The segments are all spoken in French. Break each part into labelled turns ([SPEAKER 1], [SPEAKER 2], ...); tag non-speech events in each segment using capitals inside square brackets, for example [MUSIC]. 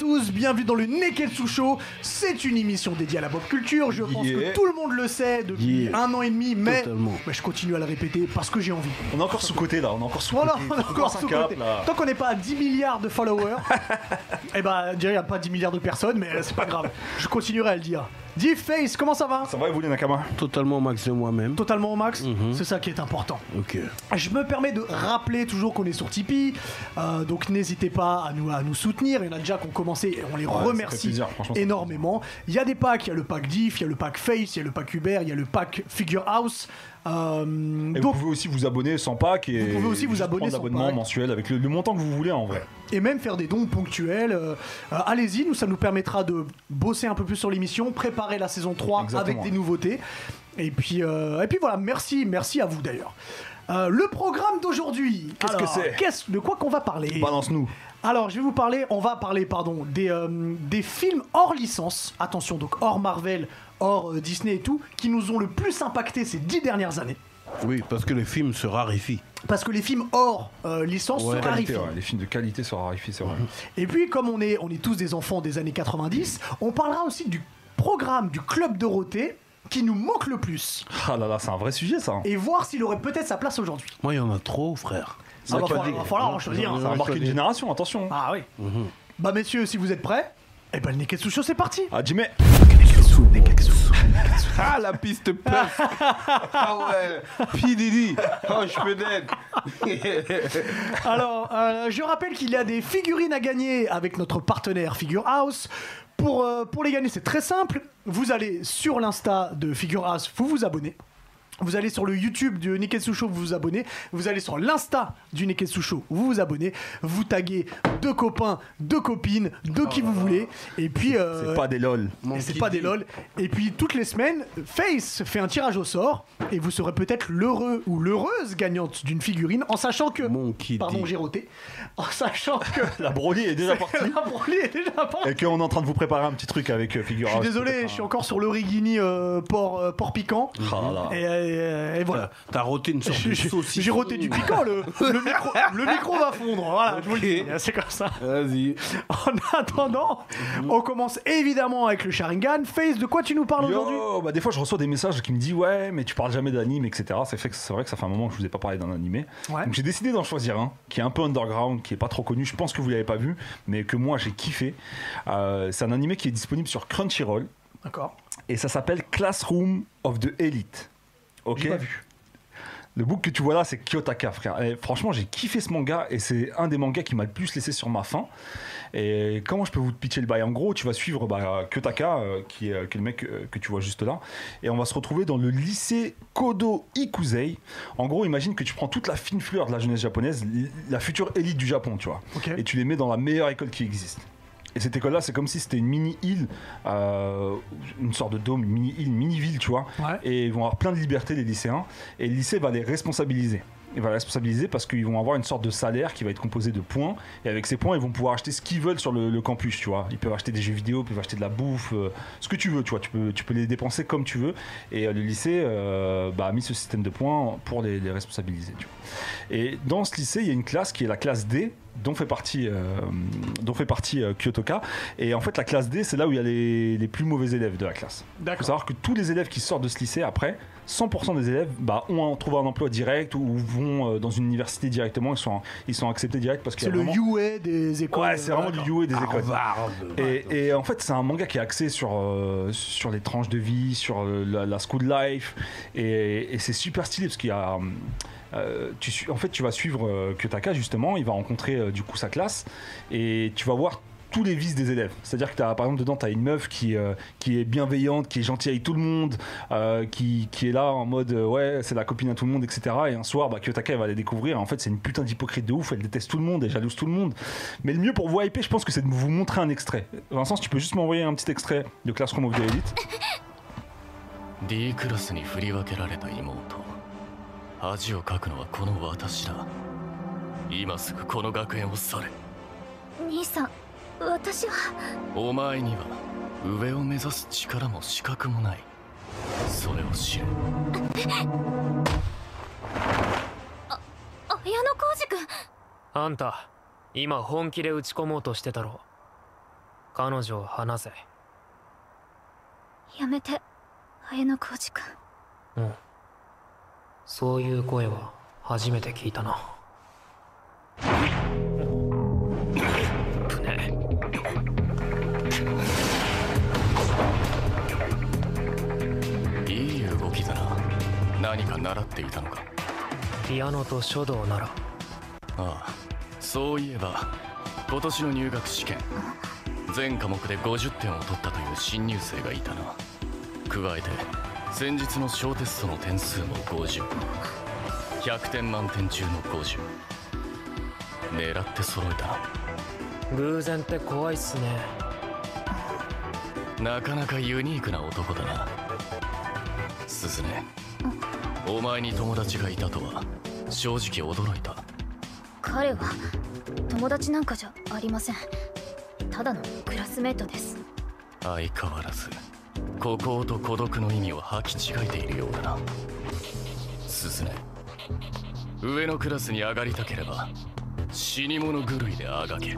[SPEAKER 1] tous, bienvenue dans le Neketsu Show. C'est une émission dédiée à la pop culture. Je pense
[SPEAKER 2] Yeah.
[SPEAKER 1] que tout le monde le sait depuis
[SPEAKER 2] Yeah.
[SPEAKER 1] un an et demi, mais, je continue à le répéter parce que j'ai envie.
[SPEAKER 3] On est encore sous côté là, on est encore sous
[SPEAKER 1] Voilà,
[SPEAKER 3] côté.
[SPEAKER 1] on est encore sous côté. Tant qu'on n'est pas à 10 milliards de followers, [LAUGHS] eh ben, il n'y a pas 10 milliards de personnes, mais c'est pas grave. Je continuerai à le dire. Div Face, comment ça va
[SPEAKER 3] Ça va et vous les Nakama
[SPEAKER 2] Totalement max de moi-même.
[SPEAKER 1] Totalement au max
[SPEAKER 2] Mhm.
[SPEAKER 1] C'est ça qui est important.
[SPEAKER 2] Ok.
[SPEAKER 1] Je me permets de rappeler toujours qu'on est sur Tipeee, euh, donc n'hésitez pas à nous, à nous soutenir. Il y en a déjà qui ont commencé et on les
[SPEAKER 3] ça fait
[SPEAKER 1] remercie
[SPEAKER 3] plaisir, franchement, ça fait
[SPEAKER 1] énormément. Il y a des packs, il y a le pack Diff, il y a le pack Face, il y a le pack Uber, il y a le pack Figure House. Euh,
[SPEAKER 3] Et
[SPEAKER 1] donc,
[SPEAKER 3] vous pouvez aussi vous abonner sans pack et
[SPEAKER 1] Vous pouvez aussi vous abonner sans
[SPEAKER 3] l'abonnement
[SPEAKER 1] pack.
[SPEAKER 3] mensuel avec le, le montant que vous voulez en vrai.
[SPEAKER 1] et même faire des dons ponctuels. euh, euh, Allez-y, nous ça nous permettra de bosser un peu plus sur l'émission, préparer la saison 3
[SPEAKER 3] Exactement.
[SPEAKER 1] avec des nouveautés. Et puis, euh, et puis voilà, merci, merci à vous d'ailleurs. Le programme d'aujourd'hui.
[SPEAKER 3] Qu'est-ce que c'est
[SPEAKER 1] De quoi qu'on va parler
[SPEAKER 3] Balance-nous.
[SPEAKER 1] Alors, je vais vous parler, on va parler, pardon, des, des films hors licence, attention, donc hors Marvel, hors euh, Disney et tout, qui nous ont le plus impacté ces dix dernières années.
[SPEAKER 2] Oui, parce que les films se raréfient.
[SPEAKER 1] Parce que les films hors euh, licence
[SPEAKER 2] Ouais,
[SPEAKER 1] se
[SPEAKER 3] Qualité,
[SPEAKER 1] raréfient.
[SPEAKER 3] ouais, les films de qualité sont raréfiés, c'est vrai.
[SPEAKER 1] Et puis, comme on est, on est tous des enfants des années 90, on parlera aussi du programme du Club Dorothée qui nous manque le plus.
[SPEAKER 3] Ah là là, c'est un vrai sujet ça.
[SPEAKER 1] Et voir s'il aurait peut-être sa place aujourd'hui.
[SPEAKER 2] Moi, il y en a trop, frère.
[SPEAKER 1] Ah, va
[SPEAKER 2] Ça
[SPEAKER 1] falloir-
[SPEAKER 2] dit-
[SPEAKER 1] va falloir en choisir.
[SPEAKER 3] Ça a marqué une génération, attention.
[SPEAKER 1] Ah oui. Bah messieurs, si vous êtes prêts, eh ben le Neketsu Show, c'est parti
[SPEAKER 3] Ah Jimmy
[SPEAKER 2] Ah, la piste puff [LAUGHS] Ah ouais P. Diddy Oh, je peux d'être [LAUGHS]
[SPEAKER 1] Alors, euh, je rappelle qu'il y a des figurines à gagner avec notre partenaire Figure House. Pour, euh, pour les gagner, c'est très simple. Vous allez sur l'insta de Figure House, vous vous abonnez. Vous allez sur le YouTube du Neketsu Show, vous vous abonnez. Vous allez sur l'Insta du Neketsu Show, vous vous abonnez. Vous taguez deux copains, deux copines, deux qui vous voulez. Et puis. euh,
[SPEAKER 3] C'est pas des lol.
[SPEAKER 1] et c'est pas des lol. Et puis toutes les semaines, Face fait un tirage au sort et vous serez peut-être l'heureux ou l'heureuse gagnante d'une figurine en sachant que.
[SPEAKER 2] Mon qui
[SPEAKER 1] Pardon, j'ai roté. En sachant que [LAUGHS]
[SPEAKER 3] La Broly est déjà [LAUGHS] partie.
[SPEAKER 1] la Broly est déjà partie.
[SPEAKER 3] Et qu'on est en train de vous préparer un petit truc avec euh,
[SPEAKER 1] Je suis
[SPEAKER 3] House,
[SPEAKER 1] désolé, je suis encore sur le Rigini euh, porc, euh, porc piquant.
[SPEAKER 3] Ah là là.
[SPEAKER 1] Et, euh, et voilà.
[SPEAKER 2] T'as roté une sorte de
[SPEAKER 1] J'ai
[SPEAKER 2] saucisse.
[SPEAKER 1] j'ai roté du piquant, le, [LAUGHS] le, micro, le micro va fondre, voilà, je vous le dis, c'est comme ça.
[SPEAKER 2] Vas-y. [LAUGHS]
[SPEAKER 1] En attendant, on commence évidemment avec le Sharingan. Face, de quoi tu nous parles aujourd'hui?
[SPEAKER 3] bah des fois je reçois des messages qui me disent ouais mais tu parles jamais d'anime etc. C'est fait que c'est vrai que ça fait un moment que je vous ai pas parlé d'un animé.
[SPEAKER 1] Ouais.
[SPEAKER 3] Donc j'ai décidé d'en choisir un qui est un peu underground, qui est pas trop connu. Je pense que vous l'avez pas vu, mais que moi j'ai kiffé. Euh, c'est un animé qui est disponible sur Crunchyroll
[SPEAKER 1] D'accord.
[SPEAKER 3] et ça s'appelle Classroom of the Elite. Ok.
[SPEAKER 1] J'ai pas vu.
[SPEAKER 3] Le book que tu vois là, c'est Kyotaka, frère. Et franchement, j'ai kiffé ce manga et c'est un des mangas qui m'a le plus laissé sur ma faim. Et comment je peux vous pitcher le bail? En gros, tu vas suivre bah, Kyotaka, euh, qui, est, qui est le mec euh, que tu vois juste là, et on va se retrouver dans le lycée Kodo Ikusei. En gros, imagine que tu prends toute la fine fleur de la jeunesse japonaise, la future élite du Japon, tu vois, et tu les mets dans la meilleure école qui existe. Et cette école-là, c'est comme si c'était une mini-île, euh, une sorte de dôme, une mini-île, une mini-ville, tu vois.
[SPEAKER 1] Ouais.
[SPEAKER 3] Et ils vont avoir plein de liberté, les lycéens. Et le lycée va les responsabiliser. Il va les responsabiliser parce qu'ils vont avoir une sorte de salaire qui va être composé de points. Et avec ces points, ils vont pouvoir acheter ce qu'ils veulent sur le, le campus, tu vois. Ils peuvent acheter des jeux vidéo, ils peuvent acheter de la bouffe, euh, ce que tu veux, tu vois. Tu peux, tu peux les dépenser comme tu veux. Et euh, le lycée euh, bah, a mis ce système de points pour les, les responsabiliser, tu vois. Et dans ce lycée, il y a une classe qui est la classe D, dont fait partie, dont fait partie Kyotoka. Et en fait, la classe D, c'est là où il y a les, les plus mauvais élèves de la classe. Il faut savoir que tous les élèves qui sortent de ce lycée après, 100% des élèves bah, ont trouvé un emploi direct ou vont euh, dans une université directement. Ils sont, ils sont acceptés direct parce qu'il
[SPEAKER 1] C'est le
[SPEAKER 3] vraiment...
[SPEAKER 1] UA des écoles.
[SPEAKER 3] Ouais, c'est vraiment du. UA des écoles. Et, et en fait, c'est un manga qui est axé sur, euh, sur les tranches de vie, sur euh, la, la school life. Et, et c'est super stylé parce qu'il y a. euh, tu, en fait, tu vas suivre euh, Kyotaka justement, il va rencontrer euh, du coup sa classe et tu vas voir tous les vices des élèves. C'est-à-dire que as, par exemple dedans, tu as une meuf qui, euh, qui est bienveillante, qui est gentille avec tout le monde, euh, qui, qui est là en mode euh, ouais, c'est la copine à tout le monde, etc. Et un soir, bah, Kyotaka elle va la découvrir. En fait, c'est une putain d'hypocrite de ouf, elle déteste tout le monde, elle jalouse tout le monde. Mais le mieux pour vous hyper, je pense que c'est de vous montrer un extrait. Vincent, si tu peux juste m'envoyer un petit extrait de Classroom of the Elite.
[SPEAKER 4] D クラスに振り分けられた妹恥をかくのはこの私だ今すぐこの学園を去れ
[SPEAKER 5] 兄さん 私は。
[SPEAKER 4] お前には上を目指す力も資格もない。それを知れ。
[SPEAKER 5] 綾野浩二君。
[SPEAKER 6] あんた今本気で打ち込もうとしてたろ。彼女を離せ。
[SPEAKER 5] やめて綾野浩二君。
[SPEAKER 6] うん。そういう声は初めて聞いたな
[SPEAKER 4] 何か習っていたのか？
[SPEAKER 6] ピアノと書道なら。
[SPEAKER 4] ああそういえば今年の入学試験全科目で50点を取ったという新入生がいたな。加えて先日の小テストの点数も50100点満点中の50狙って揃えた
[SPEAKER 6] 偶然って怖いっすね。
[SPEAKER 4] ななかなかユニークな男だな。鈴音お前に友達がいたとは正直驚いた。
[SPEAKER 5] 彼は友達なんかじゃありません。ただのクラスメートです。
[SPEAKER 4] 相変わらず孤高と孤独の意味を履き違えているようだな。鈴音上のクラスに上がりたければ死に物狂いであがけ。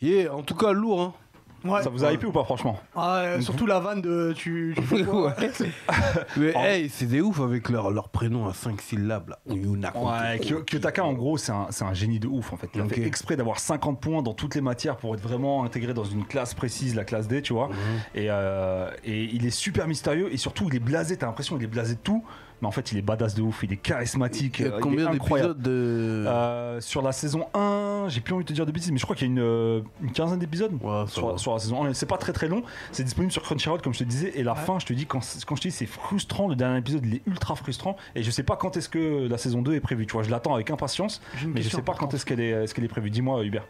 [SPEAKER 2] Yeah, en tout cas, lourd, hein.
[SPEAKER 1] Ouais.
[SPEAKER 3] Ça vous a hypé ou pas, franchement?
[SPEAKER 1] Ah, euh, surtout la vanne de tu. tu fais quoi
[SPEAKER 2] Ouais. [LAUGHS] Mais hey, c'est des ouf avec leur, leur prénom à 5 syllabes là. Yuna.
[SPEAKER 3] Ouais, Kyo- Kyotaka, en gros, c'est un, c'est un génie de ouf, en fait. Il a
[SPEAKER 2] Ok.
[SPEAKER 3] fait exprès d'avoir 50 points dans toutes les matières pour être vraiment intégré dans une classe précise, la classe D, tu vois. Et, euh, et il est super mystérieux et surtout, il est blasé. T'as l'impression qu'il est blasé de tout. Mais en fait, il est badass de ouf. Il est charismatique.
[SPEAKER 2] Il y a
[SPEAKER 3] euh, il
[SPEAKER 2] combien d'épisodes de.
[SPEAKER 3] Euh, sur la saison 1, j'ai plus envie de te dire de bêtises, mais je crois qu'il y a une, euh, une quinzaine d'épisodes
[SPEAKER 2] Ouais,
[SPEAKER 3] sur, la saison 1. C'est pas très très long, c'est disponible sur Crunchyroll comme je te disais. Et la fin, je te dis, quand, quand je te dis c'est frustrant, le dernier épisode il est ultra frustrant. Et je sais pas quand est-ce que la saison 2 est prévue. Tu vois, je l'attends avec impatience, mais je sais pas quand est-ce qu'elle est, est, qu'elle est prévue. Dis-moi, Hubert.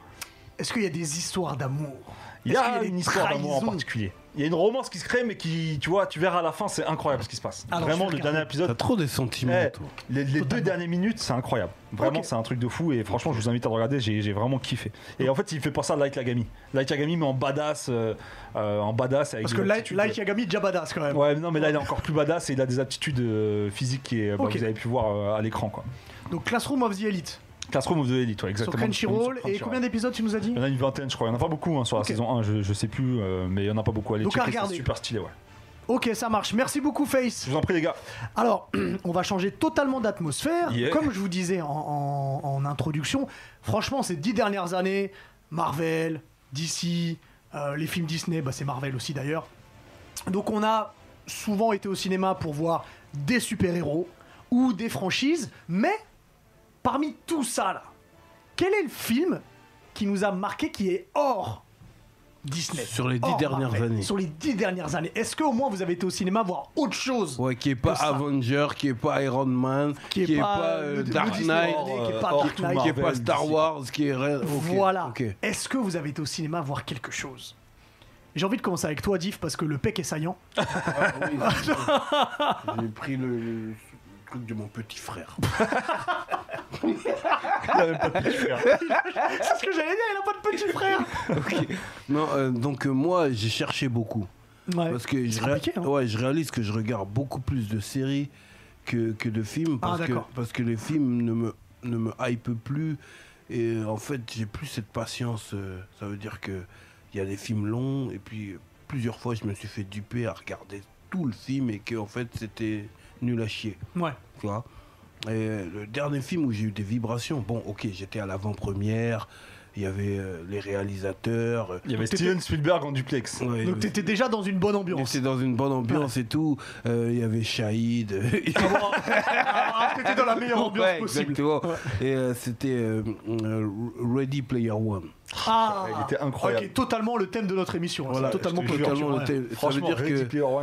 [SPEAKER 1] Est-ce qu'il y a des histoires d'amour?
[SPEAKER 3] Il y
[SPEAKER 1] Est-ce qu'il
[SPEAKER 3] a
[SPEAKER 1] des
[SPEAKER 3] une histoire d'amour en particulier. Il y a une romance qui se crée, mais qui, tu vois, tu verras à la fin, c'est incroyable ce qui se passe.
[SPEAKER 1] Alors,
[SPEAKER 3] Vraiment, le dernier
[SPEAKER 1] regarder.
[SPEAKER 2] T'as
[SPEAKER 3] épisode,
[SPEAKER 2] trop des sentiments,
[SPEAKER 3] Eh,
[SPEAKER 2] toi.
[SPEAKER 3] les, les deux dernières minutes, c'est incroyable. Vraiment, c'est un truc de fou et franchement, je vous invite à le regarder. J'ai vraiment kiffé. Et en fait, il fait penser à Light Yagami. Light Yagami, mais en badass, euh, euh, en badass avec
[SPEAKER 1] Parce que Light, Light Yagami, déjà badass quand même.
[SPEAKER 3] Ouais, non, mais là, il est encore plus badass et il a des aptitudes euh, physiques qui, est- bah, vous avez pu voir euh, à l'écran, quoi.
[SPEAKER 1] Donc Classroom of the Elite
[SPEAKER 3] Classroom of the Elite, ouais,
[SPEAKER 1] sur
[SPEAKER 3] exactement.
[SPEAKER 1] Crunchyroll.
[SPEAKER 3] Sur
[SPEAKER 1] Et
[SPEAKER 3] Crunchyroll.
[SPEAKER 1] combien d'épisodes tu nous as dit
[SPEAKER 3] Il y en a une vingtaine, je crois. Il n'y en a pas beaucoup hein, sur la saison 1, je, je sais plus, euh, mais il n'y en a pas beaucoup. Allez,
[SPEAKER 1] Donc
[SPEAKER 3] checker, c'est super stylé, ouais.
[SPEAKER 1] Ok, ça marche. Merci beaucoup, Face.
[SPEAKER 3] Je vous en prie, les gars.
[SPEAKER 1] Alors, [CLEARS THROAT] on va changer totalement d'atmosphère.
[SPEAKER 3] Yeah.
[SPEAKER 1] Comme je vous disais en, en- en introduction, franchement, ces dix dernières années, Marvel, DC, euh, les films Disney, bah, c'est Marvel aussi d'ailleurs. Donc on a souvent été au cinéma pour voir des super-héros ou des franchises, mais parmi tout ça là, quel est le film qui nous a marqué qui est hors Disney
[SPEAKER 2] Sur les dix
[SPEAKER 1] hors
[SPEAKER 2] dernières
[SPEAKER 1] Marvel,
[SPEAKER 2] années.
[SPEAKER 1] Sur les dix dernières années. Est-ce qu'au moins vous avez été au cinéma voir autre chose
[SPEAKER 2] Ouais, qui est pas. Avenger, qui est pas Iron Man,
[SPEAKER 1] qui est, pas,
[SPEAKER 2] euh,
[SPEAKER 1] le- le
[SPEAKER 2] Dark
[SPEAKER 1] Disney
[SPEAKER 2] Knight,
[SPEAKER 1] Disney, qui est pas Dark Knight.
[SPEAKER 2] qui est pas Star. Wars, qui est. rien- ok,
[SPEAKER 1] voilà. Est-ce que vous avez été au cinéma voir quelque chose? J'ai envie de commencer avec toi, Diff, parce que le pec est saillant.
[SPEAKER 2] Ah oui, J'ai pris le, le truc de mon petit frère. [LAUGHS]
[SPEAKER 1] C'est ce que j'allais dire, il a pas de petit frère
[SPEAKER 2] Non, euh, donc euh, moi, j'ai cherché beaucoup.
[SPEAKER 1] Ouais.
[SPEAKER 2] Parce que je,
[SPEAKER 1] C'est
[SPEAKER 2] ré-
[SPEAKER 1] compliqué, hein.
[SPEAKER 2] ouais, je réalise que je regarde beaucoup plus de séries que, que de films.
[SPEAKER 1] Ah,
[SPEAKER 2] Parce, que,
[SPEAKER 1] d'accord.
[SPEAKER 2] parce que les films ne me, ne me hype plus. Et euh, en fait, j'ai plus cette patience. euh, ça veut dire que il y a des films longs. Et puis, euh, plusieurs fois, je me suis fait duper à regarder tout le film et que en fait, c'était nul à chier.
[SPEAKER 1] Ouais.
[SPEAKER 2] Tu vois? Et euh, le dernier film où j'ai eu des vibrations, bon, ok, j'étais à l'avant-première. Il y avait euh, les réalisateurs. euh,
[SPEAKER 3] Il y avait Steven Spielberg en duplex.
[SPEAKER 2] ouais,
[SPEAKER 1] Donc t'étais déjà dans une bonne
[SPEAKER 2] on
[SPEAKER 1] ambiance.
[SPEAKER 2] était dans une bonne ambiance et tout. Euh, Il y avait Shahid. [LAUGHS]
[SPEAKER 1] Ah, t'étais dans la meilleure ambiance
[SPEAKER 2] Ouais,
[SPEAKER 1] possible.
[SPEAKER 2] exactement. Et euh, c'était Ready Player One.
[SPEAKER 1] Ah,
[SPEAKER 3] Il était incroyable.
[SPEAKER 1] Ok, totalement le thème de notre émission. hein.
[SPEAKER 2] Voilà,
[SPEAKER 1] c'est totalement
[SPEAKER 3] jure,
[SPEAKER 2] Totalement le thème. Ça veut
[SPEAKER 3] Franchement,
[SPEAKER 2] dire que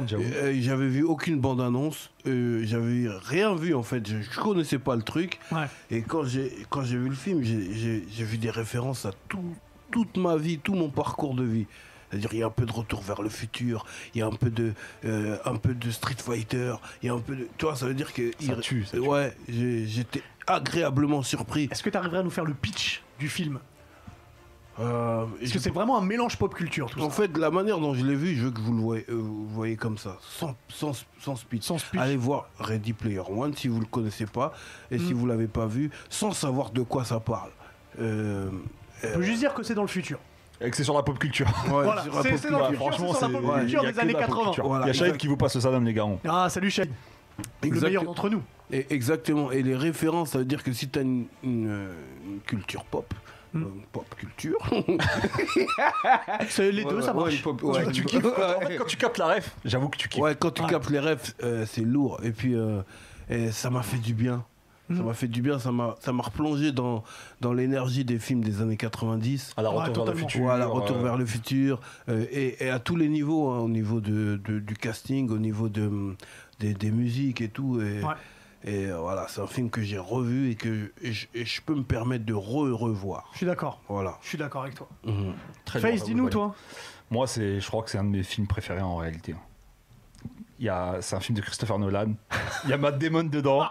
[SPEAKER 3] j'avoue.
[SPEAKER 2] euh, j'avais vu aucune bande-annonce. euh, j'avais rien vu en fait. Je, je connaissais pas le truc.
[SPEAKER 1] Ouais.
[SPEAKER 2] Et quand j'ai quand j'ai vu le film, j'ai- vu des références à tout, toute ma vie, tout mon parcours de vie. C'est-à-dire, il y a un peu de retour vers le futur, il y a un peu de, euh, un peu de Street Fighter, il y a un peu de. Tu vois, ça veut dire que.
[SPEAKER 3] Ça
[SPEAKER 2] il-
[SPEAKER 3] tue, ça tue.
[SPEAKER 2] Ouais, j'étais agréablement surpris.
[SPEAKER 1] Est-ce que tu arriverais à nous faire le pitch du film?
[SPEAKER 2] Euh,
[SPEAKER 1] Parce que c'est vraiment un mélange pop culture, tout
[SPEAKER 2] En
[SPEAKER 1] ça.
[SPEAKER 2] fait, la manière dont je l'ai vu, je veux que vous le voyez, euh, vous voyez comme ça, sans, sans, sans speech.
[SPEAKER 1] Sans speech.
[SPEAKER 2] Allez voir Ready Player One si vous le connaissez pas et si
[SPEAKER 1] Mm.
[SPEAKER 2] vous l'avez pas vu, sans savoir de quoi ça parle. Euh,
[SPEAKER 1] On peut juste dire que c'est dans le futur.
[SPEAKER 3] Et que c'est sur la pop culture.
[SPEAKER 2] ouais,
[SPEAKER 1] Voilà, c'est- dans le futur, c'est sur la pop culture des années
[SPEAKER 3] de la pop
[SPEAKER 1] 80.
[SPEAKER 3] culture.
[SPEAKER 2] Voilà,
[SPEAKER 3] il y a Shahid qui vous passe le Saddam, les garons.
[SPEAKER 1] Ah, salut Shane. Le meilleur d'entre nous.
[SPEAKER 2] Et exactement. Et les références, ça veut dire que si tu as une, une, euh, une culture pop,
[SPEAKER 1] Mm.
[SPEAKER 2] euh, pop culture. [LAUGHS]
[SPEAKER 1] C'est les deux,
[SPEAKER 2] Ouais,
[SPEAKER 1] ça marche.
[SPEAKER 2] pop- ouais,
[SPEAKER 3] Tu
[SPEAKER 2] une-
[SPEAKER 3] kiffes.
[SPEAKER 2] ouais.
[SPEAKER 3] En fait, quand tu captes la ref, j'avoue que tu kiffes.
[SPEAKER 2] Ouais, quand tu captes les refs, euh, c'est lourd. Et puis, euh, et ça m'a fait du bien. Ça
[SPEAKER 1] Mhm.
[SPEAKER 2] m'a fait du bien, ça m'a ça m'a replongé dans, dans l'énergie des films des années 90.
[SPEAKER 3] À la
[SPEAKER 1] Ouais,
[SPEAKER 3] retour vers le futur.
[SPEAKER 2] Voilà, retour
[SPEAKER 3] euh,
[SPEAKER 2] vers le futur. euh, et, et à tous les niveaux, hein, au niveau de, de- du casting, au niveau de, des, des musiques et tout. Et,
[SPEAKER 1] Ouais.
[SPEAKER 2] Et euh, voilà, c'est un film que j'ai revu et que je, et je peux me permettre de re-revoir.
[SPEAKER 1] Je suis d'accord.
[SPEAKER 2] Voilà.
[SPEAKER 1] Je suis d'accord avec toi.
[SPEAKER 2] Mhm.
[SPEAKER 3] très
[SPEAKER 1] Face, dis-nous, toi.
[SPEAKER 3] Moi, c'est, je crois que c'est un de mes films préférés en réalité. Il y a, c'est un film de Christopher Nolan. Il y a Matt Damon dedans.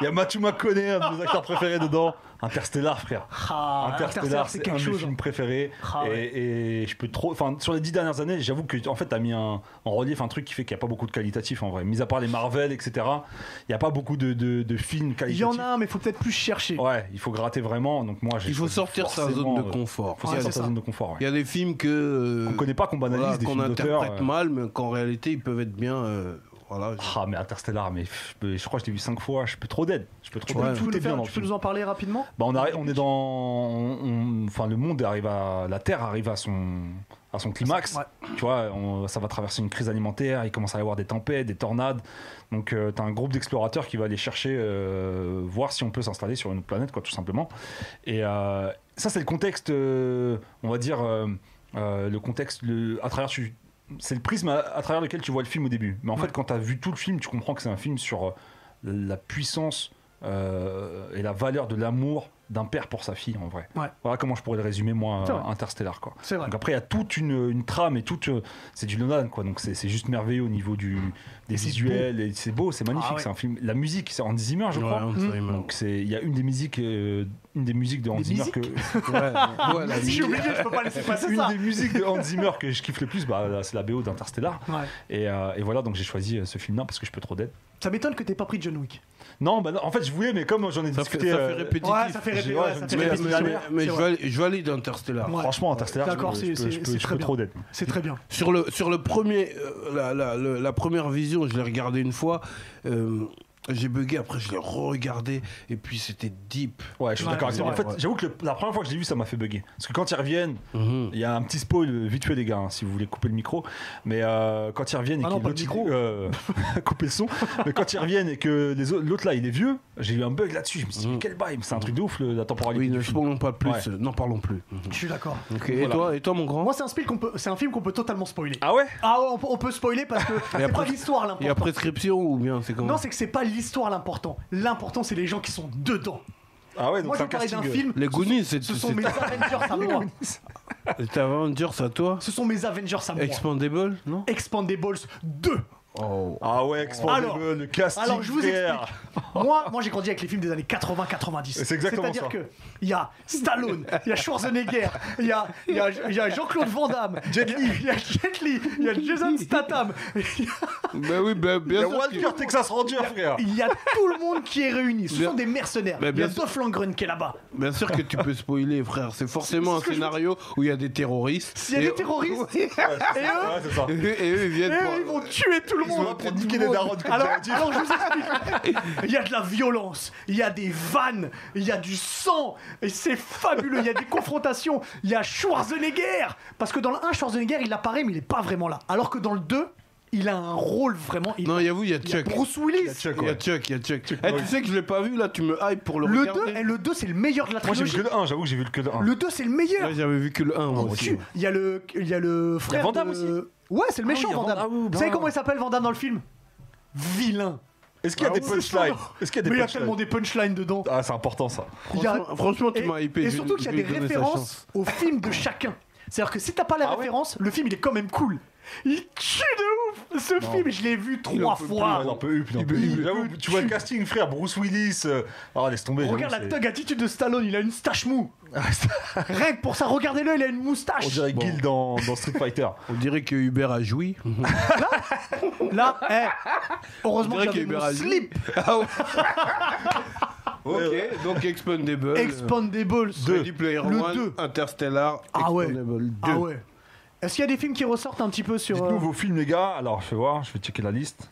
[SPEAKER 3] Il y a Matthew McConaughey, un de mes acteurs préférés dedans. Interstellar, frère.
[SPEAKER 1] Ah,
[SPEAKER 3] Interstellar, c'est un
[SPEAKER 1] quelque
[SPEAKER 3] de mes
[SPEAKER 1] chose.
[SPEAKER 3] films préférés.
[SPEAKER 1] Ah
[SPEAKER 3] et,
[SPEAKER 1] ouais.
[SPEAKER 3] et je peux trop. Enfin, sur les dix dernières années, j'avoue que en fait, t'as mis un, en relief un truc qui fait qu'il n'y a pas beaucoup de qualitatif en vrai. Mis à part les Marvel, etc. Il n'y a pas beaucoup de, de, de films
[SPEAKER 1] Il
[SPEAKER 3] qualitatifs.
[SPEAKER 1] y en a un, mais il faut peut-être plus chercher.
[SPEAKER 3] Ouais, il faut gratter vraiment. Donc moi,
[SPEAKER 2] Il faut sortir sa zone
[SPEAKER 3] forcément,
[SPEAKER 2] de
[SPEAKER 3] euh,
[SPEAKER 2] confort.
[SPEAKER 3] faut
[SPEAKER 1] Ouais,
[SPEAKER 3] sortir sa zone de confort.
[SPEAKER 2] Il y a des films que. euh,
[SPEAKER 3] Qu'on connaît pas, qu'on banalise
[SPEAKER 2] voilà,
[SPEAKER 3] des
[SPEAKER 2] qu'on
[SPEAKER 3] films d'auteur.
[SPEAKER 2] interprète
[SPEAKER 3] euh.
[SPEAKER 2] mal, mais qu'en réalité, ils peuvent être bien. euh, voilà.
[SPEAKER 3] Ah mais Interstellar, mais je, peux- je crois que je l'ai vu cinq fois, je peux trop d'aide. Je peux trop
[SPEAKER 1] peux
[SPEAKER 3] Tout
[SPEAKER 1] nous
[SPEAKER 3] est bien dans
[SPEAKER 1] tu peux nous en parler rapidement?
[SPEAKER 3] Bah on, arrive- on est dans, on- enfin le monde arrive à, la Terre arrive à son, à son climax.
[SPEAKER 1] Ouais.
[SPEAKER 3] Tu vois, on- ça va traverser une crise alimentaire. Il commence à y avoir des tempêtes, des tornades. Donc tu as un groupe d'explorateurs qui va aller chercher, euh, voir si on peut s'installer sur une autre planète, quoi, tout simplement. Et euh, ça c'est le contexte, euh, on va dire euh, euh, le contexte, le, à travers tu- c'est le prisme à, à travers lequel tu vois le film au début. Mais en
[SPEAKER 1] Ouais.
[SPEAKER 3] fait, quand tu as vu tout le film, tu comprends que c'est un film sur euh, la puissance euh, et la valeur de l'amour d'un père pour sa fille, en vrai.
[SPEAKER 1] Ouais.
[SPEAKER 3] Voilà comment je pourrais le résumer, moi. Interstellar. Quoi.
[SPEAKER 1] C'est vrai.
[SPEAKER 3] Donc après, il y a toute une, une trame et toute. euh, c'est du Nolan, quoi. Donc c'est c'est juste merveilleux au niveau du, des visuels. et C'est beau, c'est magnifique.
[SPEAKER 1] Ah ouais.
[SPEAKER 3] C'est un film. La musique, c'est Hans Zimmer, je crois. Donc c'est, il y a une des musiques, euh, une des musiques de Hans
[SPEAKER 1] Des
[SPEAKER 3] Zimmer
[SPEAKER 1] musiques
[SPEAKER 3] que, [LAUGHS]
[SPEAKER 1] suis obligé, [LAUGHS] je peux pas laisser passer
[SPEAKER 3] une
[SPEAKER 1] ça.
[SPEAKER 3] des musiques de Hans Zimmer que je kiffe le plus, bah, c'est la BO d'Interstellar.
[SPEAKER 1] Ouais.
[SPEAKER 3] Et, euh, et voilà, donc j'ai choisi ce film-là parce que je peux trop d'aide.
[SPEAKER 1] Ça m'étonne que t'aies pas pris John Wick.
[SPEAKER 3] Non, bah non, en fait, je voulais, mais comme j'en ai
[SPEAKER 2] Ça fait,
[SPEAKER 3] discuté.
[SPEAKER 2] ça fait
[SPEAKER 3] euh,
[SPEAKER 1] ça fait
[SPEAKER 3] ouais,
[SPEAKER 1] ça fait
[SPEAKER 3] répétitif.
[SPEAKER 2] Mais- je, valide, Interstellar.
[SPEAKER 1] Ouais.
[SPEAKER 3] Franchement, Interstellar, je,
[SPEAKER 1] D'accord,
[SPEAKER 3] je
[SPEAKER 1] c'est-
[SPEAKER 3] peux,
[SPEAKER 1] c'est-
[SPEAKER 3] je peux-
[SPEAKER 1] c'est
[SPEAKER 3] je
[SPEAKER 1] très
[SPEAKER 3] peux trop
[SPEAKER 1] bien.
[SPEAKER 3] d'aide.
[SPEAKER 1] C'est très bien.
[SPEAKER 2] Sur le, sur le premier, euh, la, la- le- la première vision, je l'ai regardé une fois. J'ai bugué, après je l'ai re-regardé, et puis c'était deep.
[SPEAKER 3] Ouais, je suis d'accord avec toi. En fait, j'avoue que le- la première fois que je l'ai vu, ça m'a fait bugger. Parce que quand ils reviennent,
[SPEAKER 2] Mhm.
[SPEAKER 3] il y a un petit spoil euh, vite fait, les gars, hein, si vous voulez couper le micro. Mais euh, quand ils reviennent et
[SPEAKER 1] Ah non, pas le
[SPEAKER 3] l'autre,
[SPEAKER 1] micro.
[SPEAKER 3] il- euh, [LAUGHS] couper le son. mais quand ils reviennent et que les autres- l'autre là, il est vieux, j'ai eu un bug là-dessus. Je me suis dit,
[SPEAKER 2] Mhm.
[SPEAKER 3] mais quel bail, c'est un truc de ouf, le- la temporalité
[SPEAKER 2] Oui,
[SPEAKER 3] du
[SPEAKER 2] ne
[SPEAKER 3] film.
[SPEAKER 2] parlons pas plus,
[SPEAKER 3] Ouais.
[SPEAKER 2] euh, n'en parlons plus. Mhm.
[SPEAKER 1] Je suis d'accord.
[SPEAKER 2] Ok, Et,
[SPEAKER 3] Voilà.
[SPEAKER 2] toi, et toi, mon grand?
[SPEAKER 1] Moi, c'est un, film qu'on peut- c'est un film qu'on peut totalement spoiler.
[SPEAKER 3] Ah ouais?
[SPEAKER 1] Ah ouais, on peut, on peut spoiler parce que c'est
[SPEAKER 2] après-
[SPEAKER 1] pas l'histoire
[SPEAKER 2] Il y a
[SPEAKER 1] l'important.
[SPEAKER 2] prescription ou bien c'est comment?
[SPEAKER 1] Non, c'est que c'est pas l'histoire l'important. L'important, c'est les gens qui sont dedans.
[SPEAKER 3] Ah ouais, donc
[SPEAKER 1] Moi, je
[SPEAKER 3] c'est un
[SPEAKER 1] parler d'un
[SPEAKER 3] casting. euh,
[SPEAKER 1] film.
[SPEAKER 2] Les Goonies, c'est
[SPEAKER 1] Ce sont
[SPEAKER 2] c'est-
[SPEAKER 1] mes Avengers à moi.
[SPEAKER 2] c'est Avengers à toi
[SPEAKER 1] Ce sont mes Avengers à moi.
[SPEAKER 2] Expandable, non?
[SPEAKER 1] Expandables 2.
[SPEAKER 2] Oh.
[SPEAKER 3] Ah ouais, Expandable,
[SPEAKER 1] Alors-
[SPEAKER 3] le casting.
[SPEAKER 1] Alors, je vous
[SPEAKER 3] frère.
[SPEAKER 1] Moi, moi j'ai grandi avec les films des années 80-90.
[SPEAKER 3] C'est exactement
[SPEAKER 1] C'est-à-dire
[SPEAKER 3] ça.
[SPEAKER 1] que il y a Stallone, il y a Schwarzenegger, il y a, il y a- il y a Jean-Claude Van Damme, Jet Li, il y a Jet Li, il y a Jason Statham,
[SPEAKER 2] Ben oui, ben,
[SPEAKER 3] Il y
[SPEAKER 2] bien
[SPEAKER 3] a
[SPEAKER 2] sûr.
[SPEAKER 3] Walker Texas Ranger, frère.
[SPEAKER 1] il y a tout le monde qui est réuni. Ce
[SPEAKER 2] Bien-
[SPEAKER 1] sont des mercenaires.
[SPEAKER 2] Mais
[SPEAKER 1] Il y a
[SPEAKER 2] bien sûr-
[SPEAKER 1] Dolph Lundgren qui est là-bas.
[SPEAKER 2] Bien sûr que tu peux spoiler, frère. C'est forcément
[SPEAKER 1] C'est
[SPEAKER 2] un scénario où il y a des terroristes.
[SPEAKER 1] S'il y a
[SPEAKER 2] Et-
[SPEAKER 1] des terroristes, et eux,
[SPEAKER 3] Ouais, c'est ça.
[SPEAKER 2] et eux, et eux, ils
[SPEAKER 1] et
[SPEAKER 2] viennent
[SPEAKER 1] ils vont tuer tout le
[SPEAKER 3] Ils sont
[SPEAKER 1] monde.
[SPEAKER 3] là pour niquer les darons,
[SPEAKER 1] Alors, alors je vous explique. Il y a de la violence, il y a des vannes, il y a du sang, et c'est fabuleux. Il y a des confrontations. Il y a Schwarzenegger. Parce que dans le 1, Schwarzenegger, il apparaît, mais il est pas vraiment là. Alors que dans le 2, il a un rôle vraiment. Il,
[SPEAKER 2] Non, il y a vous, il y a
[SPEAKER 1] il y a
[SPEAKER 2] Chuck.
[SPEAKER 1] Bruce Willis.
[SPEAKER 3] Il y a Chuck,
[SPEAKER 2] Il y a. Chuck, il y a Chuck. Eh,
[SPEAKER 3] Norris.
[SPEAKER 2] tu sais que je l'ai pas vu là, tu me hype pour le,
[SPEAKER 1] Le
[SPEAKER 2] regarder.
[SPEAKER 1] 2, et le 2, c'est le meilleur de la
[SPEAKER 3] Moi j'ai vu
[SPEAKER 1] trilogie.
[SPEAKER 3] que le 1, j'avoue que j'ai vu que le 1.
[SPEAKER 1] Le 2, c'est le meilleur.
[SPEAKER 2] Ouais, j'avais vu que le 1 moi
[SPEAKER 1] Oh,
[SPEAKER 2] aussi.
[SPEAKER 1] Il y a le, il y a le frère.
[SPEAKER 3] Van Damme
[SPEAKER 1] de-
[SPEAKER 3] aussi
[SPEAKER 1] Ouais, c'est le méchant
[SPEAKER 3] oui, il y a
[SPEAKER 1] Van Damme.
[SPEAKER 3] Van- ah oui,
[SPEAKER 1] Vous savez comment il s'appelle Van Damme dans le film? Vilain.
[SPEAKER 3] Est-ce qu'il y a
[SPEAKER 1] Ah
[SPEAKER 3] des
[SPEAKER 1] oui,
[SPEAKER 3] punchlines? Est-ce qu'il y a des
[SPEAKER 1] Mais il y a
[SPEAKER 3] punchlines?
[SPEAKER 1] tellement des punchlines dedans.
[SPEAKER 3] Ah, c'est important ça.
[SPEAKER 1] Il y a-
[SPEAKER 2] Franchement, tu m'as hypé.
[SPEAKER 1] Et surtout qu'il y a des références au film de chacun. C'est-à-dire que si t'as pas la
[SPEAKER 3] Ah ouais
[SPEAKER 1] référence, le film il est quand même cool. Il tue de ouf Ce film, je l'ai vu trois fois.
[SPEAKER 3] Ah, J'avoue, tu vois le casting, frère, Bruce Willis. euh, Ah, laisse tomber.
[SPEAKER 1] Regarde la thug attitude de Stallone, il a une stache mou. [LAUGHS] Rien que pour ça, regardez-le, il a une moustache.
[SPEAKER 3] On dirait Gil dans, dans Street Fighter. [LAUGHS]
[SPEAKER 2] On dirait que Hubert a joui. [LAUGHS]
[SPEAKER 1] Là, eh, heureusement
[SPEAKER 2] On
[SPEAKER 1] que
[SPEAKER 2] y a Hubert
[SPEAKER 1] slip.
[SPEAKER 2] ok, donc Expendable.
[SPEAKER 1] Expandables.
[SPEAKER 2] Ready Player
[SPEAKER 1] Le
[SPEAKER 2] One,
[SPEAKER 1] deux.
[SPEAKER 2] Interstellar,
[SPEAKER 1] Ah ouais.
[SPEAKER 2] Expendable 2.
[SPEAKER 1] Ah ouais. Est-ce qu'il y a des films qui ressortent un petit peu sur...
[SPEAKER 3] Dites-nous
[SPEAKER 1] euh,
[SPEAKER 3] vos films, les gars. Alors, je vais voir, je vais checker la liste.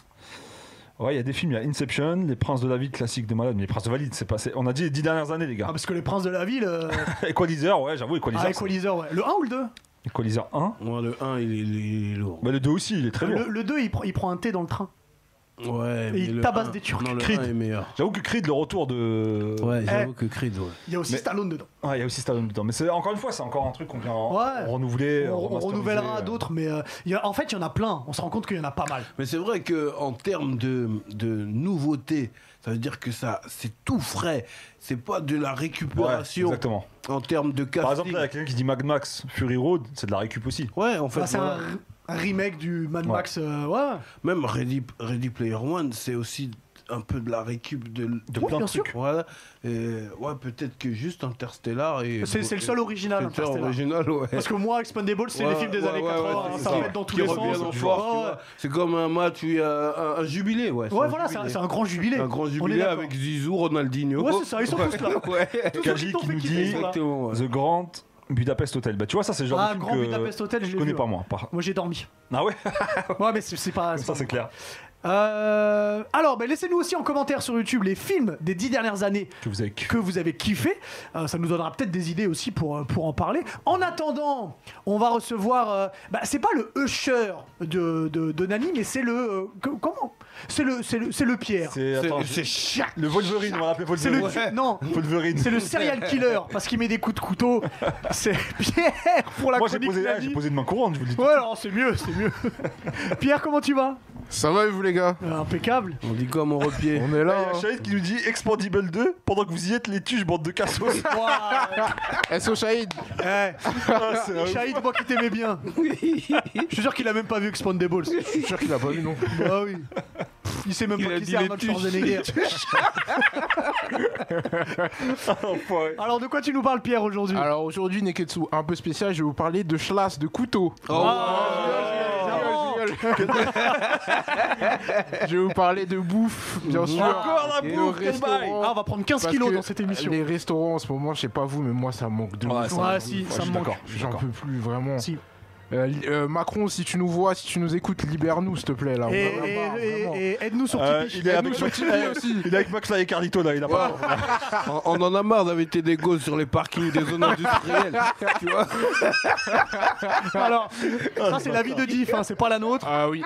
[SPEAKER 3] Ouais, il y a des films, il y a Inception, Les Princes de la Ville, classique de malade. Mais Les Princes de la Ville, c'est passé. On a dit les dix dernières années, les
[SPEAKER 1] Ah,
[SPEAKER 3] gars.
[SPEAKER 1] parce que les princes de la ville... euh, [LAUGHS]
[SPEAKER 3] Equalizer, ouais, j'avoue, Equalizer.
[SPEAKER 1] Ah, Equalizer, ouais. Le 1 ou le 2
[SPEAKER 3] Equalizer 1.
[SPEAKER 2] Moi, le 1, il est, il est lourd.
[SPEAKER 3] Bah, le 2 aussi, il est très lourd.
[SPEAKER 1] le, le 2, il prend, il prend un thé dans le train.
[SPEAKER 2] Ouais,
[SPEAKER 1] il
[SPEAKER 2] le
[SPEAKER 1] tabasse
[SPEAKER 2] 1
[SPEAKER 1] des Turcs.
[SPEAKER 2] Non, le
[SPEAKER 3] Creed.
[SPEAKER 2] 1 est meilleur.
[SPEAKER 3] J'avoue que Creed, le retour de.
[SPEAKER 2] Ouais,
[SPEAKER 1] Eh.
[SPEAKER 2] j'avoue que Creed, ouais.
[SPEAKER 1] Il y a aussi
[SPEAKER 3] Mais-
[SPEAKER 1] Stallone dedans.
[SPEAKER 3] Ouais, il y a aussi Stallone dedans. Mais c'est encore une fois, c'est encore un truc qu'on vient en-
[SPEAKER 1] Ouais.
[SPEAKER 3] renouveler.
[SPEAKER 1] On, on
[SPEAKER 3] remasteriser,
[SPEAKER 1] renouvellera
[SPEAKER 3] euh.
[SPEAKER 1] d'autres, mais euh, il y a- en fait, il y en a plein. On se rend compte qu'il y en a pas mal.
[SPEAKER 2] Mais c'est vrai que en termes de, de nouveauté, ça veut dire que ça, c'est tout frais. C'est pas de la
[SPEAKER 3] Ouais,
[SPEAKER 2] récupération
[SPEAKER 3] exactement.
[SPEAKER 2] en termes de casting.
[SPEAKER 3] Par exemple, là, il y a quelqu'un qui dit Mad Max Fury Road, c'est de la récup aussi.
[SPEAKER 2] ouais, en fait,
[SPEAKER 1] Enfin, c'est
[SPEAKER 2] voilà.
[SPEAKER 1] un, un remake du Mad
[SPEAKER 3] Ouais.
[SPEAKER 1] Max. euh, ouais.
[SPEAKER 2] même Ready, Ready Player One, c'est aussi un peu de la récup de,
[SPEAKER 3] De
[SPEAKER 1] Oui,
[SPEAKER 3] plein de trucs.
[SPEAKER 2] Voilà. Et, ouais, peut-être que juste Interstellar et.
[SPEAKER 1] C'est c'est le seul original,
[SPEAKER 2] C'est le seul
[SPEAKER 1] Interstellar.
[SPEAKER 2] original, ouais.
[SPEAKER 1] Parce que moi, Expendables, c'est
[SPEAKER 2] Ouais,
[SPEAKER 1] les films des
[SPEAKER 2] ouais,
[SPEAKER 1] années
[SPEAKER 2] ouais,
[SPEAKER 1] 80.
[SPEAKER 2] ouais,
[SPEAKER 1] hein,
[SPEAKER 2] c'est
[SPEAKER 1] ça revient dans tous les sens. Ouais, ouais.
[SPEAKER 2] vois. C'est comme un match, où il y a un, un jubilé, ouais. c'est
[SPEAKER 1] Ouais,
[SPEAKER 2] un
[SPEAKER 1] voilà, c'est un,
[SPEAKER 2] jubilé.
[SPEAKER 1] c'est un grand jubilé.
[SPEAKER 2] Un grand jubilé avec Zizou, Ronaldinho.
[SPEAKER 1] Ouais, c'est ça, ils sont tous là. [LAUGHS]
[SPEAKER 2] ouais.
[SPEAKER 1] Tous ceux
[SPEAKER 3] Kaji
[SPEAKER 1] qui
[SPEAKER 3] nous dit-
[SPEAKER 2] ouais.
[SPEAKER 3] The Grand Budapest Hotel. Bah, tu vois, ça, c'est le genre
[SPEAKER 1] Ah,
[SPEAKER 3] de film
[SPEAKER 1] Grand
[SPEAKER 3] que
[SPEAKER 1] Budapest Hotel, je
[SPEAKER 3] je
[SPEAKER 1] l'ai
[SPEAKER 3] connais
[SPEAKER 1] vu,
[SPEAKER 3] pas,
[SPEAKER 1] ouais.
[SPEAKER 3] moi. Par-
[SPEAKER 1] Moi, j'ai dormi.
[SPEAKER 3] Ah ouais? [LAUGHS]
[SPEAKER 1] Ouais, mais c'est c'est pas. c'est
[SPEAKER 3] Ça,
[SPEAKER 1] pas
[SPEAKER 3] c'est clair.
[SPEAKER 1] Euh, alors, ben, laissez-nous aussi en commentaire sur YouTube les films des dix dernières années
[SPEAKER 3] Que vous avez
[SPEAKER 1] que vous avez kiffé. Euh, ça nous donnera peut-être des idées aussi pour, euh, pour en parler. En attendant, on va recevoir. euh, bah, c'est pas le Usher de, de, de Nani, mais c'est le. euh, comment C'est le, c'est le, c'est le Pierre.
[SPEAKER 3] C'est attends,
[SPEAKER 2] C'est chiant.
[SPEAKER 3] le Wolverine, on va l'appeler
[SPEAKER 1] C'est le.
[SPEAKER 3] Wolverine.
[SPEAKER 1] Non,
[SPEAKER 3] Wolverine.
[SPEAKER 1] c'est le serial killer parce qu'il met des coups de couteau. C'est Pierre pour la
[SPEAKER 3] Moi, j'ai
[SPEAKER 1] chronique
[SPEAKER 3] posé, ah,
[SPEAKER 1] Nani.
[SPEAKER 3] j'ai posé de main courante, je vous le dis.
[SPEAKER 1] Ouais, alors c'est mieux, c'est mieux. Pierre, comment tu vas?
[SPEAKER 7] Ça va et vous les gars?
[SPEAKER 1] Euh, Impeccable.
[SPEAKER 2] On dit quoi, mon repied?
[SPEAKER 7] On est
[SPEAKER 3] Il y
[SPEAKER 7] là.
[SPEAKER 3] a Shahid qui nous dit Expandible 2 pendant que vous y êtes, les tuches, bande de cassos.
[SPEAKER 7] hein. SO Shahid
[SPEAKER 1] Eh,
[SPEAKER 3] Ah, c'est un-
[SPEAKER 1] Shahid, moi qui t'aimais bien. Je suis sûr qu'il a même pas vu Expandables.
[SPEAKER 7] Je suis sûr qu'il a pas vu non.
[SPEAKER 1] Bah oui. Il sait même
[SPEAKER 2] Il
[SPEAKER 1] pas qui c'est Arnold. Schwarzenegger. [LAUGHS]
[SPEAKER 3] Enfoiré. [LAUGHS]
[SPEAKER 1] Alors de quoi tu nous parles Pierre aujourd'hui
[SPEAKER 7] Alors aujourd'hui Neketsu, un peu spécial, je vais vous parler de schlass, de couteau.
[SPEAKER 2] Oh, [LAUGHS]
[SPEAKER 7] Je vais vous parler de bouffe, bien sûr.
[SPEAKER 3] Encore la bouffe,
[SPEAKER 7] restaurant.
[SPEAKER 1] Ah, on va prendre 15
[SPEAKER 7] Parce
[SPEAKER 1] kilos dans cette émission.
[SPEAKER 7] Les restaurants en ce moment, je sais pas vous, mais moi ça manque de
[SPEAKER 3] Ouais, ça
[SPEAKER 1] Ouais, si,
[SPEAKER 3] je
[SPEAKER 1] ça me manque.
[SPEAKER 7] J'en peux plus vraiment.
[SPEAKER 1] Si.
[SPEAKER 7] Euh, euh, Macron, si tu nous vois, si tu nous écoutes, libère-nous s'il te plaît là. On
[SPEAKER 1] Et,
[SPEAKER 7] marre,
[SPEAKER 1] aide-nous sur
[SPEAKER 3] Euh,
[SPEAKER 1] Tipeee.
[SPEAKER 3] il est avec
[SPEAKER 7] sur Tipeee [LAUGHS] aussi.
[SPEAKER 3] Il est avec Max et Carlito là, il a pas. [LAUGHS]
[SPEAKER 2] on, on en a marre d'inviter des gosses sur les parkings des zones industrielles. tu vois [LAUGHS]
[SPEAKER 1] Alors, ça c'est la vie de Diff, hein, c'est pas la nôtre.
[SPEAKER 7] Ah oui.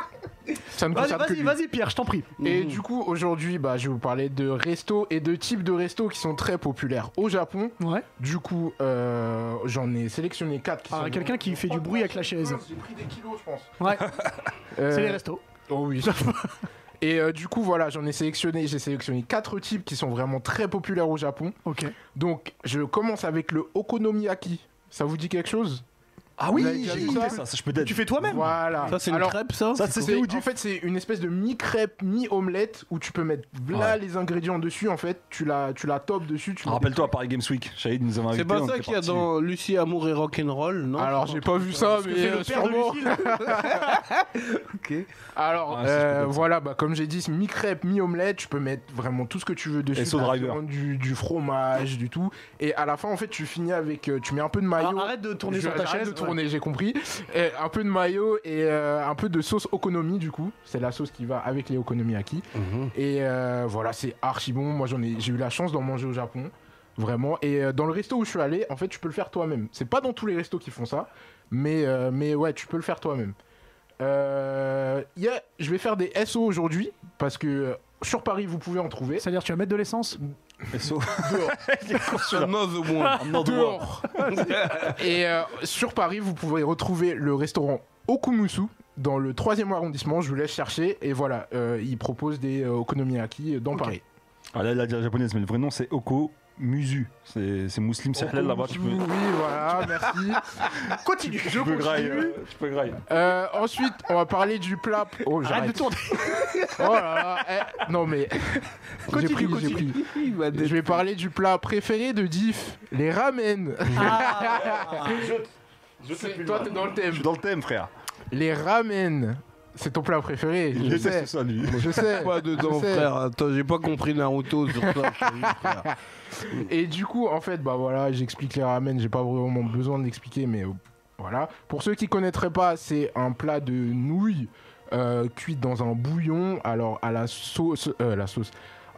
[SPEAKER 7] Ça ne
[SPEAKER 1] Vas-y,
[SPEAKER 7] concerne
[SPEAKER 1] vas-y, Pierre, je t'en prie.
[SPEAKER 7] Et du coup, aujourd'hui, bah, je vais vous parler de restos et de types de restos qui sont très populaires au Japon.
[SPEAKER 1] Ouais.
[SPEAKER 7] Du coup, euh, j'en ai sélectionné 4 qui
[SPEAKER 1] Ah,
[SPEAKER 7] sont...
[SPEAKER 1] quelqu'un qui fait du bruit avec la
[SPEAKER 7] J'ai pris des kilos, je pense.
[SPEAKER 1] Ouais, [LAUGHS]
[SPEAKER 7] Euh,
[SPEAKER 1] c'est les restos.
[SPEAKER 7] Oh oui. [LAUGHS] Et euh, du coup, voilà, j'en ai sélectionné, j'ai sélectionné quatre types qui sont vraiment très populaires au Japon.
[SPEAKER 1] Ok.
[SPEAKER 7] Donc, je commence avec le okonomiyaki. Ça vous dit quelque chose?
[SPEAKER 3] Ah oui, j'ai
[SPEAKER 7] vu
[SPEAKER 3] écouté
[SPEAKER 7] ça
[SPEAKER 3] ça, ça je peux.
[SPEAKER 1] Tu fais toi-même
[SPEAKER 7] Voilà.
[SPEAKER 2] Ça, c'est une
[SPEAKER 7] Alors,
[SPEAKER 2] crêpe, ça
[SPEAKER 3] Ça, c'est
[SPEAKER 7] C'est-
[SPEAKER 3] où
[SPEAKER 7] en fait, c'est une espèce de mi-crêpe, mi-omelette où tu peux mettre là les ingrédients dessus. En fait, tu la, tu la topes dessus.
[SPEAKER 3] Rappelle-toi à Paris Games Week, Shahid nous avait
[SPEAKER 2] C'est
[SPEAKER 3] invités.
[SPEAKER 2] pas ça qu'il y a dans Lucie Amour et Rock'n'Roll, non?
[SPEAKER 7] Alors, j'ai pas vu ça, mais
[SPEAKER 1] c'est
[SPEAKER 7] euh,
[SPEAKER 1] le père de
[SPEAKER 7] sûrement.
[SPEAKER 1] Lucille. [LAUGHS]
[SPEAKER 2] Ok.
[SPEAKER 7] Alors, euh, voilà, bah, comme j'ai dit, c'est mi-crêpe, mi-omelette. Tu peux mettre vraiment tout ce que tu veux dessus. Du, fromage, du tout. Et à la fin, en fait, tu finis avec. euh, tu mets un peu de maillot.
[SPEAKER 1] Arrête de tourner sur ta chaise.
[SPEAKER 7] J'ai compris. Et un peu de maillot et euh, un peu de sauce okonomi, du coup. C'est la sauce qui va avec les okonomiyaki.
[SPEAKER 2] Mhm.
[SPEAKER 7] Et euh, voilà, c'est archi bon. Moi, j'en ai, j'ai eu la chance d'en manger au Japon. Vraiment. Et euh, dans le resto où je suis allé, en fait, tu peux le faire toi-même. C'est pas dans tous les restos qui font ça. Mais, euh, mais ouais, tu peux le faire toi-même. Euh, il y a- je vais faire des SO aujourd'hui. Parce que euh, sur Paris, vous pouvez en trouver.
[SPEAKER 1] C'est-à-dire, tu vas mettre de l'essence?
[SPEAKER 3] SO. [LAUGHS] [LAUGHS]
[SPEAKER 2] Another one.
[SPEAKER 7] Dehors. [LAUGHS] Et euh, sur Paris, vous pouvez retrouver le restaurant Okumusu dans le 3 arrondissement. Je vous laisse chercher. Et voilà, euh, il propose des euh, okonomiyaki dans. Paris.
[SPEAKER 3] Ah là, il a dit la japonaise, mais le vrai nom c'est Oko Musu. C'est c'est Muslim Sahlel là-bas. Tu peux,
[SPEAKER 7] Oui, voilà, merci. [LAUGHS]
[SPEAKER 1] Continue.
[SPEAKER 7] Je
[SPEAKER 3] peux grailler.
[SPEAKER 7] continue.
[SPEAKER 3] euh, Tu peux grailler.
[SPEAKER 7] Euh, ensuite, on va parler du plat. Oh,
[SPEAKER 1] Arrête de
[SPEAKER 7] j'arrête.
[SPEAKER 1] tourner. [LAUGHS]
[SPEAKER 7] Oh là là. eh, non, mais. J'ai
[SPEAKER 1] Continue, [LAUGHS]
[SPEAKER 7] pris, j'ai
[SPEAKER 1] continue.
[SPEAKER 7] pris. Je vais parler du plat préféré de Diff, les ramen.
[SPEAKER 1] Ah.
[SPEAKER 7] C'est- Toi, t'es dans le
[SPEAKER 3] Je
[SPEAKER 7] thème.
[SPEAKER 3] suis dans le thème, frère.
[SPEAKER 7] Les ramen. C'est ton plat préféré,
[SPEAKER 3] Il
[SPEAKER 7] je sais.
[SPEAKER 3] ça, lui.
[SPEAKER 7] Je sais.
[SPEAKER 2] Pas dedans,
[SPEAKER 7] Je sais.
[SPEAKER 2] frère. Attends, j'ai pas compris Naruto sur ça. frère.
[SPEAKER 7] Et du coup, en fait, bah voilà, j'explique les ramen, j'ai pas vraiment besoin de l'expliquer, mais voilà. Pour ceux qui connaîtraient pas, c'est un plat de nouilles euh, cuites dans un bouillon, alors à la sauce, euh, la sauce,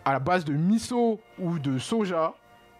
[SPEAKER 7] à la base de miso ou de soja.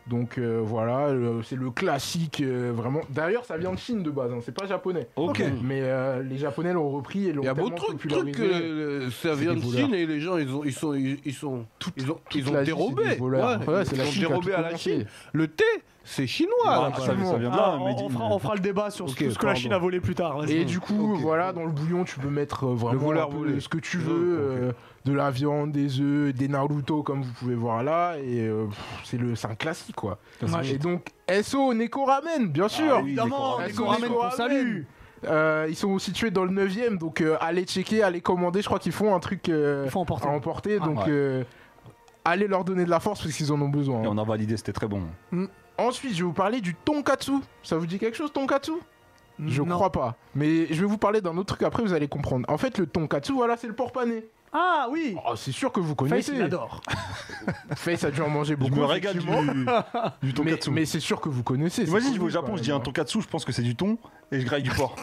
[SPEAKER 7] Donc euh, voilà, le- c'est le classique, euh, vraiment. D'ailleurs, ça vient de Chine de base, hein, c'est pas japonais.
[SPEAKER 3] Ok.
[SPEAKER 7] Mais euh, les japonais l'ont repris et l'ont
[SPEAKER 2] Il y a
[SPEAKER 7] tellement
[SPEAKER 2] beau truc, truc
[SPEAKER 7] popularisé.
[SPEAKER 2] que euh, ça vient de. Chine et les gens ils ont ils sont ils, ils sont ils ont ils ont dérobé.
[SPEAKER 7] Ouais, c'est
[SPEAKER 2] ils
[SPEAKER 7] la
[SPEAKER 2] ont
[SPEAKER 7] Chine
[SPEAKER 2] dérobé à la. Chine. Le thé, c'est chinois.
[SPEAKER 3] Ah,
[SPEAKER 2] là-bas.
[SPEAKER 3] ça, vient- ça vient de là,
[SPEAKER 1] Ah,
[SPEAKER 3] mais
[SPEAKER 1] on, fera, on fera le débat sur
[SPEAKER 2] Ok,
[SPEAKER 1] tout ce que la
[SPEAKER 2] pardon.
[SPEAKER 1] Chine a volé plus tard. vas-y.
[SPEAKER 7] Et du coup,
[SPEAKER 2] Ok.
[SPEAKER 7] voilà, dans le bouillon, tu peux mettre euh, vraiment
[SPEAKER 2] voleur
[SPEAKER 7] un peu
[SPEAKER 2] volé.
[SPEAKER 7] ce que tu veux,
[SPEAKER 2] ok.
[SPEAKER 7] euh, de la viande, des œufs, des Naruto, comme vous pouvez voir là, et euh, pff, c'est le, c'est un classique quoi.
[SPEAKER 1] Ouais.
[SPEAKER 7] Et donc, SO Neko Ramen, bien sûr.
[SPEAKER 3] Ah oui,
[SPEAKER 1] Évidemment,
[SPEAKER 7] Koramen.
[SPEAKER 1] Koramen qu'on salue.
[SPEAKER 7] Euh, ils sont situés dans le 9ème, donc euh, allez checker, allez commander. Je crois qu'ils font un truc euh,
[SPEAKER 1] Il faut emporter.
[SPEAKER 7] à emporter, donc
[SPEAKER 3] ouais.
[SPEAKER 7] euh, allez leur donner de la force parce qu'ils en ont besoin.
[SPEAKER 3] Et
[SPEAKER 7] hein.
[SPEAKER 3] on a validé, c'était très bon.
[SPEAKER 7] Ensuite, je vais vous parler du tonkatsu. Ça vous dit quelque chose, tonkatsu? Je
[SPEAKER 1] Non.
[SPEAKER 7] crois pas. Mais je vais vous parler d'un autre truc après, vous allez comprendre. En fait, le tonkatsu, voilà, c'est le porc pané.
[SPEAKER 1] Ah oui.
[SPEAKER 7] Oh, c'est sûr que vous
[SPEAKER 1] Face,
[SPEAKER 7] connaissez.
[SPEAKER 1] il adore. [LAUGHS]
[SPEAKER 7] Face a dû en manger
[SPEAKER 3] Je
[SPEAKER 7] beaucoup.
[SPEAKER 3] me régale du,
[SPEAKER 7] effectivement. [LAUGHS]
[SPEAKER 3] du
[SPEAKER 7] Mais,
[SPEAKER 3] tonkatsu.
[SPEAKER 7] mais c'est sûr que vous connaissez. c'est
[SPEAKER 3] Imagine, je vais au
[SPEAKER 7] connu,
[SPEAKER 3] Japon, je dis un tonkatsu, je pense que c'est du thon et je graille du porc.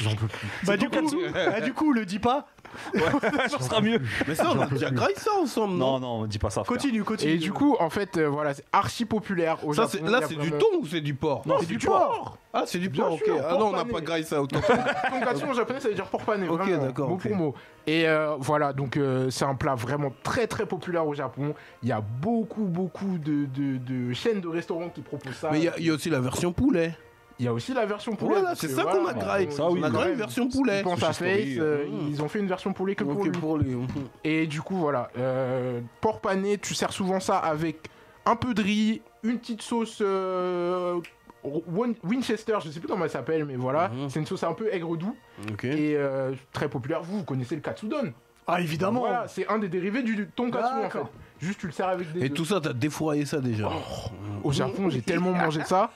[SPEAKER 7] J'en peux plus.
[SPEAKER 1] Bah du coup, bah, du coup, le dis pas. [LAUGHS]
[SPEAKER 3] ça sera mieux.
[SPEAKER 2] Mais ça, on a déjà graillé ça ensemble, non
[SPEAKER 3] Non, non, dis pas ça. frère.
[SPEAKER 1] Continue, continue.
[SPEAKER 7] Et du coup, en fait, euh, voilà, c'est archi populaire au
[SPEAKER 2] Ça,
[SPEAKER 7] Japon.
[SPEAKER 2] c'est- là,
[SPEAKER 7] Il y a
[SPEAKER 2] c'est du thon ou c'est du porc
[SPEAKER 7] Non, c'est du porc.
[SPEAKER 2] Ah, c'est du
[SPEAKER 7] Bien
[SPEAKER 2] porc, ok.
[SPEAKER 7] sûr,
[SPEAKER 2] Ah
[SPEAKER 7] porc
[SPEAKER 2] non, on n'a
[SPEAKER 7] pané.
[SPEAKER 2] pas graillé ça autant. [LAUGHS]
[SPEAKER 7] Tonkatsu en japonais, ça veut dire porc pané.
[SPEAKER 2] Ok,
[SPEAKER 7] vraiment,
[SPEAKER 2] d'accord,
[SPEAKER 7] Mot
[SPEAKER 2] ok.
[SPEAKER 7] pour mot. Et euh, voilà, donc euh, c'est un plat vraiment très très populaire au Japon. Il y a beaucoup beaucoup de, de- de chaînes de restaurants qui proposent ça.
[SPEAKER 2] Mais il y a- il y, a aussi la version poulet.
[SPEAKER 7] Il y a aussi la version poulet.
[SPEAKER 2] Voilà, c'est ça qu'on a
[SPEAKER 7] voilà,
[SPEAKER 2] graillé.
[SPEAKER 7] on-
[SPEAKER 2] a
[SPEAKER 7] même.
[SPEAKER 2] une version poulet.
[SPEAKER 7] Ils pensent à
[SPEAKER 3] Sushi
[SPEAKER 7] Face,
[SPEAKER 3] Story,
[SPEAKER 7] euh,
[SPEAKER 2] mm.
[SPEAKER 7] ils ont fait une version poulet que pour lui.
[SPEAKER 2] pour lui.
[SPEAKER 7] Et du coup, voilà, euh, porc pané, tu sers souvent ça avec un peu de riz, une petite sauce euh, Win- Winchester, je sais plus comment elle s'appelle, mais voilà,
[SPEAKER 2] Mhm.
[SPEAKER 7] c'est une sauce un peu aigre doux
[SPEAKER 2] Ok.
[SPEAKER 7] et euh, très populaire. Vous, vous connaissez le katsudon
[SPEAKER 1] Ah évidemment.
[SPEAKER 7] Voilà, c'est un des dérivés du tonkatsu en fait. Juste tu le sers avec des.
[SPEAKER 2] Et tout ça, t'as défouraillé ça déjà.
[SPEAKER 7] Au Japon, j'ai tellement [LAUGHS] mangé ça.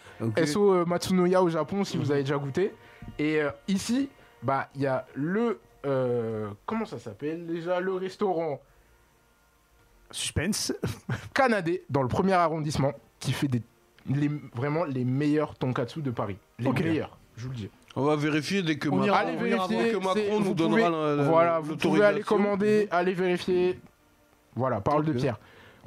[SPEAKER 7] SO euh, Matsunoya au Japon, si vous avez déjà goûté. Et euh, ici, bah, il y a le. euh, comment ça s'appelle déjà Le restaurant
[SPEAKER 1] Suspense. [LAUGHS]
[SPEAKER 7] Canadé, dans le premier arrondissement, qui fait des, les- vraiment les meilleurs tonkatsu de Paris. Les
[SPEAKER 1] Ok.
[SPEAKER 7] meilleurs, je vous le dis.
[SPEAKER 2] On va vérifier dès que
[SPEAKER 1] On
[SPEAKER 2] Macron,
[SPEAKER 7] vérifier.
[SPEAKER 2] que nous
[SPEAKER 7] vous
[SPEAKER 2] donnera
[SPEAKER 7] pouvez-
[SPEAKER 2] la- la-
[SPEAKER 7] voilà, vous pouvez aller
[SPEAKER 2] l'autorisation.
[SPEAKER 7] commander, aller vérifier. Voilà, parole de pierre.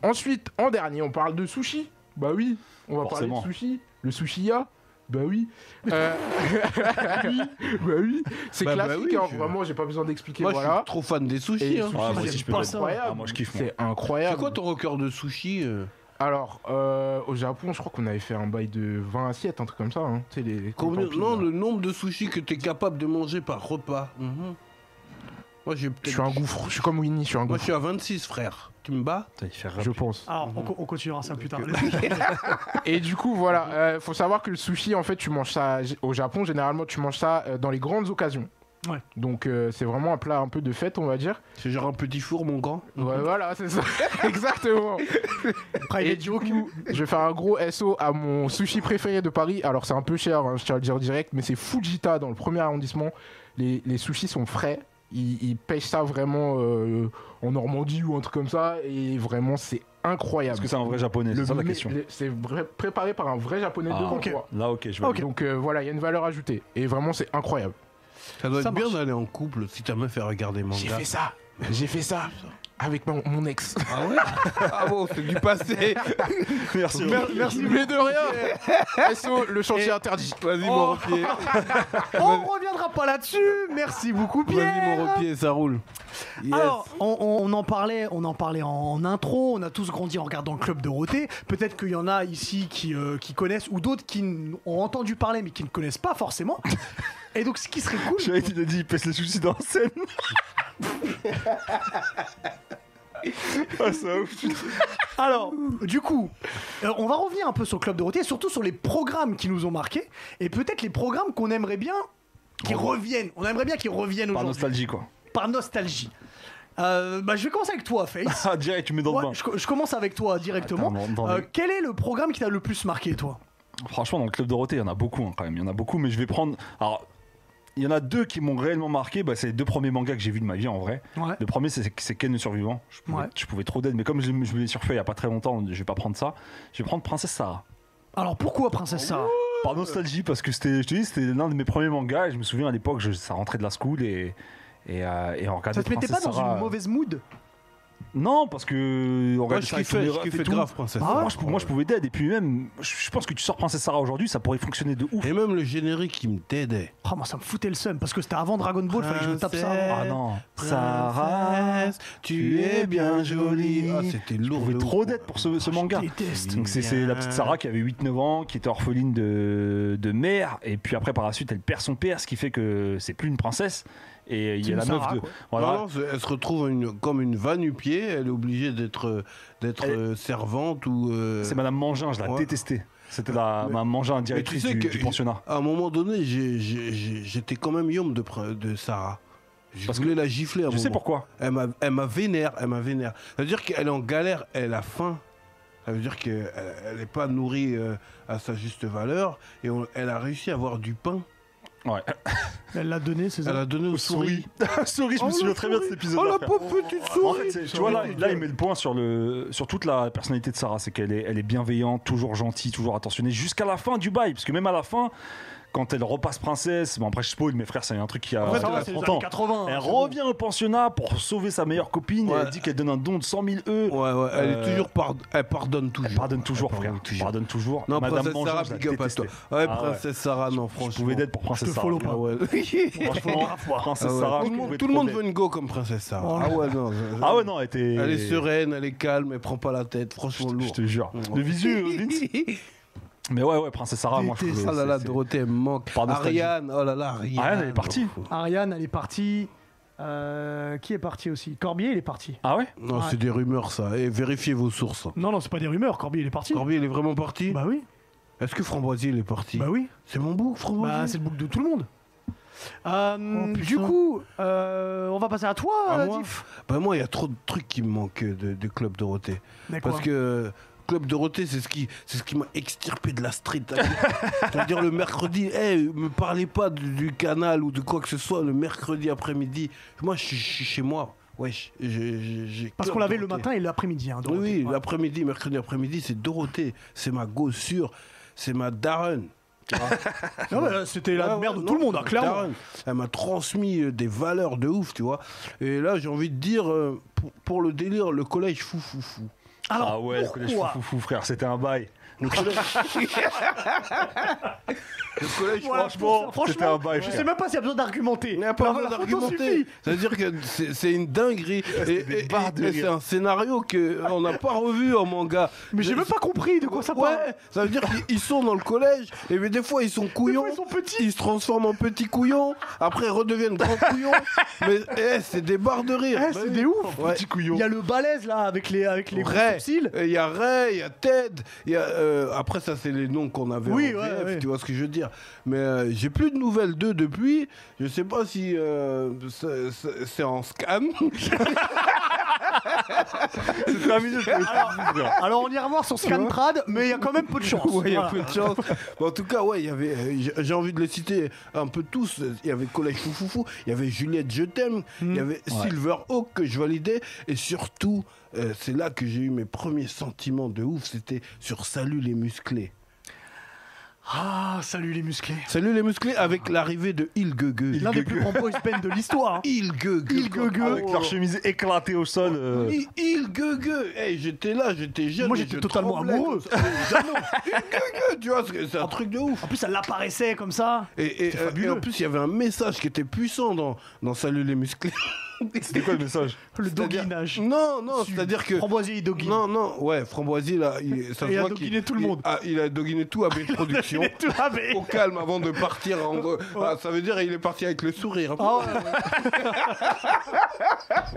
[SPEAKER 7] Ensuite, en dernier, on parle de sushi. Bah oui, on va
[SPEAKER 3] Forcément.
[SPEAKER 7] parler de sushi. Le sushiya. Bah oui. Euh, oui, [LAUGHS] bah oui. C'est
[SPEAKER 2] Bah, bah
[SPEAKER 7] classique,
[SPEAKER 2] oui,
[SPEAKER 7] hein,
[SPEAKER 2] je-
[SPEAKER 7] vraiment, j'ai pas besoin d'expliquer.
[SPEAKER 2] Moi, je
[SPEAKER 7] voilà.
[SPEAKER 2] suis trop fan des sushis. hein.
[SPEAKER 3] moi
[SPEAKER 7] c'est
[SPEAKER 3] je
[SPEAKER 7] incroyable.
[SPEAKER 3] Ah, moi, je kiffe.
[SPEAKER 7] C'est incroyable.
[SPEAKER 2] C'est quoi ton record de sushi euh
[SPEAKER 7] Alors, euh, au Japon, je crois qu'on avait fait un bail de 20 assiettes, un truc comme ça. Hein. Tu les, les
[SPEAKER 2] Combien- Non,
[SPEAKER 7] là.
[SPEAKER 2] le nombre de sushis que t'es capable de manger par repas. Mhm. Moi, j'ai
[SPEAKER 7] Je suis un gouffre. Je suis comme Winnie, je suis un
[SPEAKER 2] Moi, je
[SPEAKER 7] gouffre.
[SPEAKER 2] suis à 26, frère. Tu me bats
[SPEAKER 3] Putain, il fait
[SPEAKER 7] Je pense.
[SPEAKER 1] Alors, on, co- on continuera ça plus tard. [LAUGHS]
[SPEAKER 7] Et du coup, voilà, euh, faut savoir que le sushi, en fait, tu manges ça au Japon. Généralement, tu manges ça euh, dans les grandes occasions.
[SPEAKER 1] Ouais.
[SPEAKER 7] Donc, euh, c'est vraiment un plat un peu de fête, on va dire.
[SPEAKER 2] C'est genre un petit four, mon grand.
[SPEAKER 7] Ouais, voilà, c'est ça. [LAUGHS] Exactement.
[SPEAKER 1] Après, il
[SPEAKER 7] Et
[SPEAKER 1] est
[SPEAKER 7] du coup, je vais faire un gros SO à mon sushi préféré de Paris. Alors, c'est un peu cher, hein, je tiens à le dire direct, mais c'est Fujita dans le premier arrondissement. Les, les sushis sont frais. Ils, ils pêchent ça vraiment euh, en Normandie ou un truc comme ça. Et vraiment, c'est incroyable.
[SPEAKER 3] Est-ce que c'est un vrai japonais C'est ça la question.
[SPEAKER 7] C'est vrai- préparé par un vrai japonais
[SPEAKER 3] Ah,
[SPEAKER 7] devant
[SPEAKER 1] ok.
[SPEAKER 7] toi.
[SPEAKER 3] Là, ok, je vais.
[SPEAKER 7] Donc euh, voilà, il y a une valeur ajoutée. Et vraiment, c'est incroyable.
[SPEAKER 2] Ça doit
[SPEAKER 1] Ça
[SPEAKER 2] être bien d'aller en couple si ta meuf fait regarder manga.
[SPEAKER 7] J'ai fait ça. J'ai fait ça avec mon, mon ex.
[SPEAKER 2] Ah ouais [LAUGHS] Ah bon, c'est du passé.
[SPEAKER 3] Merci.
[SPEAKER 7] Merci, mais de rien. SO, le chantier interdit.
[SPEAKER 2] Vas-y,
[SPEAKER 1] Oh.
[SPEAKER 2] mon repied. [LAUGHS]
[SPEAKER 1] On reviendra pas là-dessus. Merci beaucoup, Pierre.
[SPEAKER 2] Vas-y, mon repied, ça roule. Yes.
[SPEAKER 1] Alors, on, on- on en parlait, on en parlait en, intro. On a tous grandi en regardant le club Dorothée. Peut-être qu'il y en a ici qui, euh, qui connaissent ou d'autres qui ont entendu parler mais qui ne connaissent pas forcément. Et donc, ce qui serait cool,
[SPEAKER 3] a dit, il pèse les soucis dans la scène. [LAUGHS] Ah, ça ouf. [LAUGHS]
[SPEAKER 1] Alors, du coup, euh, on va revenir un peu sur le Club Dorothée, et surtout sur les programmes qui nous ont marqués, et peut-être les programmes qu'on aimerait bien qui reviennent. On aimerait bien qu'ils reviennent
[SPEAKER 3] Par
[SPEAKER 1] aujourd'hui.
[SPEAKER 3] nostalgie, quoi.
[SPEAKER 1] Par nostalgie. Euh, bah, je vais commencer avec toi, Face. [LAUGHS]
[SPEAKER 3] Ah, direct, tu mets dans
[SPEAKER 1] Ouais,
[SPEAKER 3] le bain.
[SPEAKER 1] je, co- je commence avec toi directement.
[SPEAKER 3] Attends, dans- dans
[SPEAKER 1] Euh,
[SPEAKER 3] les-
[SPEAKER 1] quel est le programme qui t'a le plus marqué, toi?
[SPEAKER 3] Franchement, dans le club Dorothée, il y en a beaucoup hein, quand même. Il y en a beaucoup, mais je vais prendre. Alors, il y en a deux qui m'ont réellement marqué. Bah, c'est les deux premiers mangas que j'ai vus de ma vie en vrai.
[SPEAKER 1] Ouais.
[SPEAKER 3] Le premier, c'est c'est Ken le survivant. Je pouvais,
[SPEAKER 1] Ouais.
[SPEAKER 3] je pouvais trop d'aide, mais comme je, je me l'ai surfait il y a pas très longtemps, je vais pas prendre ça. Je vais prendre Princesse Sarah.
[SPEAKER 1] Alors pourquoi Princesse Sarah?
[SPEAKER 3] Par nostalgie, parce que c'était, je te dis, c'était l'un de mes premiers mangas et je me souviens à l'époque, ça rentrait de la school et. Et, euh, et on regardait
[SPEAKER 1] Ça te mettait pas dans
[SPEAKER 3] Sarah.
[SPEAKER 1] une mauvaise mood?
[SPEAKER 3] Non, parce que on
[SPEAKER 2] Moi,
[SPEAKER 3] regardait
[SPEAKER 2] je kiffais, je kiffais grave Princesse.
[SPEAKER 1] Ah ouais
[SPEAKER 3] moi, je, moi, je pouvais d'aide. Et puis même, je je pense que tu sors Princesse Sarah aujourd'hui, ça pourrait fonctionner de ouf.
[SPEAKER 2] Et même le générique, il me t'aidait.
[SPEAKER 1] Oh, moi, ça me foutait le seum parce que c'était avant Dragon Ball, fallait que je me tape ça avant.
[SPEAKER 3] Ah non, Sarah,
[SPEAKER 2] tu es bien jolie. Ah, c'était
[SPEAKER 3] je
[SPEAKER 2] lourd.
[SPEAKER 3] pouvais
[SPEAKER 2] de
[SPEAKER 3] trop d'aide pour ce, ce manga.
[SPEAKER 1] Je déteste.
[SPEAKER 3] Donc c'est c'est la petite Sarah qui avait 8-9 ans, qui était orpheline de, de mère, et puis après par la suite elle perd son père, ce qui fait que c'est plus une princesse. Et il y a la meuf de.
[SPEAKER 1] quoi.
[SPEAKER 3] Voilà.
[SPEAKER 2] Non, non, c'est- elle se retrouve une- comme une vanne nu pied. Elle est obligée d'être d'être
[SPEAKER 3] Elle-
[SPEAKER 2] euh, servante ou. euh,
[SPEAKER 3] C'est Madame Mangin, je la
[SPEAKER 2] Ouais.
[SPEAKER 3] détestais. C'était la
[SPEAKER 2] Mais-
[SPEAKER 3] Madame Mangin, directrice
[SPEAKER 2] sais
[SPEAKER 3] du,
[SPEAKER 2] que-
[SPEAKER 3] du pensionnat.
[SPEAKER 2] À un moment donné, j'étais quand même yom de, Sarah. Je
[SPEAKER 3] Parce
[SPEAKER 2] voulais la gifler à un
[SPEAKER 3] Je sais
[SPEAKER 2] moment.
[SPEAKER 3] pourquoi.
[SPEAKER 2] Elle m'a, elle m'a vénère, elle m'a vénère. Ça veut dire qu'elle est en galère, elle a faim. Ça veut dire qu'elle n'est pas nourrie euh, à sa juste valeur. Et on- elle a réussi à avoir du pain.
[SPEAKER 3] Ouais.
[SPEAKER 1] Elle l'a donné, c'est ça
[SPEAKER 2] Elle a donné aux souris. [LAUGHS]
[SPEAKER 3] Souris, je me
[SPEAKER 2] Oh,
[SPEAKER 3] souviens
[SPEAKER 2] la
[SPEAKER 3] très bien de cet épisode.
[SPEAKER 2] Oh la pauvre petite
[SPEAKER 3] En
[SPEAKER 2] souris
[SPEAKER 3] tu vois, là, là, il met le point sur, le, sur toute la personnalité de Sarah. C'est qu'elle est, elle est bienveillante, toujours gentille, toujours attentionnée, jusqu'à la fin du bail. Parce que même à la fin, quand elle repasse princesse, bon après je spoil, mes frères, c'est un truc qui a,
[SPEAKER 2] En fait,
[SPEAKER 3] qui a
[SPEAKER 2] elle a
[SPEAKER 1] c'est les
[SPEAKER 3] 30 ans.
[SPEAKER 1] années 80.
[SPEAKER 3] Elle
[SPEAKER 1] bon.
[SPEAKER 3] revient au pensionnat pour sauver sa meilleure copine. et elle dit qu'elle donne un don de 100 000 E.
[SPEAKER 2] Ouais, ouais, elle
[SPEAKER 3] Euh,
[SPEAKER 2] est toujours pard- elle pardonne toujours.
[SPEAKER 3] Elle pardonne toujours,
[SPEAKER 2] Elle
[SPEAKER 3] frère.
[SPEAKER 2] pardonne
[SPEAKER 3] Elle pardonne toujours.
[SPEAKER 2] Non,
[SPEAKER 3] Madame
[SPEAKER 2] princesse Sarah,
[SPEAKER 3] je
[SPEAKER 2] big up à toi. Ouais,
[SPEAKER 3] Ah ouais.
[SPEAKER 2] princesse Sarah, non,
[SPEAKER 3] Je
[SPEAKER 2] franchement.
[SPEAKER 3] pouvais d'être pour Princesse
[SPEAKER 1] te
[SPEAKER 3] Sarah.
[SPEAKER 1] follow pas.
[SPEAKER 2] Ah ouais. [LAUGHS]
[SPEAKER 3] Franchement, Princesse
[SPEAKER 2] Ah.
[SPEAKER 3] Sarah,
[SPEAKER 2] tout
[SPEAKER 3] je
[SPEAKER 2] le monde, veut une go comme princesse Sarah. Ah ouais, non. je-
[SPEAKER 3] Ah ouais, non, elle était.
[SPEAKER 2] Elle est sereine, elle est calme, elle prend pas la tête, franchement
[SPEAKER 3] Je
[SPEAKER 2] lourd.
[SPEAKER 3] te jure. Le visu, [LAUGHS] Vince. Mais ouais, ouais, Princesse Sarah, moi je trouvais.
[SPEAKER 2] Ah là là, Dorothée, elle me manque. Ariane, oh là là, Ariane.
[SPEAKER 3] Ariane, elle est partie.
[SPEAKER 1] Ariane, elle est partie. Euh, qui est parti aussi? Corbier, il est parti.
[SPEAKER 3] Ah ouais?
[SPEAKER 2] Non,
[SPEAKER 1] Ouais.
[SPEAKER 2] c'est des rumeurs ça. Et vérifiez vos sources.
[SPEAKER 1] Non, non, c'est pas des rumeurs. Corbier, il est parti.
[SPEAKER 2] Corbier, il est vraiment parti?
[SPEAKER 1] Bah oui.
[SPEAKER 2] Est-ce que Framboisier, il est parti?
[SPEAKER 1] Bah oui.
[SPEAKER 2] C'est mon bouc, Framboisier
[SPEAKER 1] Bah, c'est le book de tout le monde. Euh,
[SPEAKER 2] Oh,
[SPEAKER 1] du coup, euh, on va passer à toi,
[SPEAKER 2] À
[SPEAKER 1] euh,
[SPEAKER 2] moi
[SPEAKER 1] Diff.
[SPEAKER 2] Bah moi, il y a trop de trucs qui me manquent de, de Club Dorothée. Parce que euh, Club Dorothée, c'est ce qui, c'est ce qui m'a extirpé de la street. [LAUGHS] C'est-à-dire le mercredi, hey, me parlez pas du, du canal ou de quoi que ce soit le mercredi après-midi. Moi, je suis chez moi. J'ai
[SPEAKER 1] Parce qu'on l'avait le matin et l'après-midi. Hein,
[SPEAKER 2] Oui, oui,
[SPEAKER 1] Ouais.
[SPEAKER 2] l'après-midi, mercredi après-midi, c'est Dorothée. C'est ma gossure. C'est ma daronne. [LAUGHS]
[SPEAKER 1] C'était la
[SPEAKER 2] Ouais,
[SPEAKER 1] mère de
[SPEAKER 2] ouais,
[SPEAKER 1] tout le monde, hein, clairement.
[SPEAKER 2] daronne. Elle m'a transmis euh, des valeurs de ouf, tu vois. Et là, j'ai envie de dire, euh, pour, pour le délire, le collège fou fou fou.
[SPEAKER 1] Alors,
[SPEAKER 3] Ah ouais, le collège fou, fou, fou, frère, c'était un bail.
[SPEAKER 2] Le collège, [LAUGHS] le collège
[SPEAKER 1] Voilà,
[SPEAKER 3] Franchement, c'était un bail,
[SPEAKER 1] Je sais même pas s'il y a besoin d'argumenter.
[SPEAKER 2] Il n'y a pas besoin d'argumenter. C'est-à-dire que c'est c'est une dinguerie. Et,
[SPEAKER 3] des
[SPEAKER 2] et-
[SPEAKER 3] barres de
[SPEAKER 2] et
[SPEAKER 3] rire.
[SPEAKER 2] c'est un scénario qu'on n'a pas revu en manga.
[SPEAKER 1] Mais j'ai même pas compris de quoi ça parle.
[SPEAKER 2] Ouais, ça veut dire qu'ils ils sont dans le collège, et mais des fois ils sont
[SPEAKER 1] Des
[SPEAKER 2] couillons.
[SPEAKER 1] fois, ils sont petits.
[SPEAKER 2] Ils se transforment en petits couillons, après ils redeviennent grands couillons. [LAUGHS] Mais eh, c'est des barres de rire.
[SPEAKER 1] Eh,
[SPEAKER 2] Bah
[SPEAKER 1] c'est
[SPEAKER 2] oui.
[SPEAKER 1] des ouf.
[SPEAKER 2] Ouais.
[SPEAKER 1] Il y a le balèze là avec les avec les
[SPEAKER 2] Ray, il y a Ray, il y a Ted, il y a, euh, après ça c'est les noms qu'on avait
[SPEAKER 1] Oui,
[SPEAKER 2] en
[SPEAKER 1] ouais,
[SPEAKER 2] VF,
[SPEAKER 1] ouais.
[SPEAKER 2] tu vois ce que je veux dire. Mais euh, j'ai plus de nouvelles d'eux depuis, je sais pas si euh, c'est en scan. [LAUGHS]
[SPEAKER 3] C'est terminé, je
[SPEAKER 1] Alors on ira voir sur Scantrad, mais il y a quand même peu de chance.
[SPEAKER 2] Ouais, il y a peu de chance. En tout cas, ouais, il y avait. euh, j'ai- envie de les citer un peu tous. Il y avait Collège Foufoufou, il y avait Juliette Je t'aime, il y avait Silver Hawk que je validais, et surtout, euh, c'est là que j'ai eu mes premiers sentiments de ouf. C'était sur Salut les musclés.
[SPEAKER 1] Ah, salut les musclés.
[SPEAKER 2] Salut les musclés avec l'arrivée de Il Gueugue.
[SPEAKER 1] L'un des plus grands boys band de l'histoire. hein. [LAUGHS]
[SPEAKER 2] Il Gueugue.
[SPEAKER 1] Il Gueugue.
[SPEAKER 3] Avec leur chemise éclatée au sol. euh,
[SPEAKER 2] Il, il Gueugue. Hey, j'étais là, j'étais jeune.
[SPEAKER 1] Moi, j'étais totalement amoureux.
[SPEAKER 2] comme ça. [LAUGHS] Évidemment. Il Gueugue, tu vois, c'est un truc de ouf.
[SPEAKER 1] En plus, elle l'apparaissait comme ça.
[SPEAKER 2] Et, et,
[SPEAKER 1] C'était
[SPEAKER 2] euh,
[SPEAKER 1] fabuleux.
[SPEAKER 2] et en plus, il y avait un message qui était puissant dans, dans Salut les musclés. [LAUGHS] [LAUGHS]
[SPEAKER 3] C'était quoi le message
[SPEAKER 1] Le doguinage.
[SPEAKER 2] Non, non, c'est-à-dire que.
[SPEAKER 1] Framboisier, il doguine.
[SPEAKER 2] Non, non, ouais, Framboisier, là, il, ça se
[SPEAKER 1] Il a
[SPEAKER 2] voit
[SPEAKER 1] doguiné
[SPEAKER 2] qu'il-
[SPEAKER 1] tout le
[SPEAKER 2] il-
[SPEAKER 1] monde.
[SPEAKER 2] ah, il a doguiné tout avec [LAUGHS] production.
[SPEAKER 1] Il tout lavé.
[SPEAKER 2] Au calme avant de partir. En... Ah, ça veut dire qu'il est parti avec le sourire.
[SPEAKER 1] Ah ouais, ouais. [LAUGHS]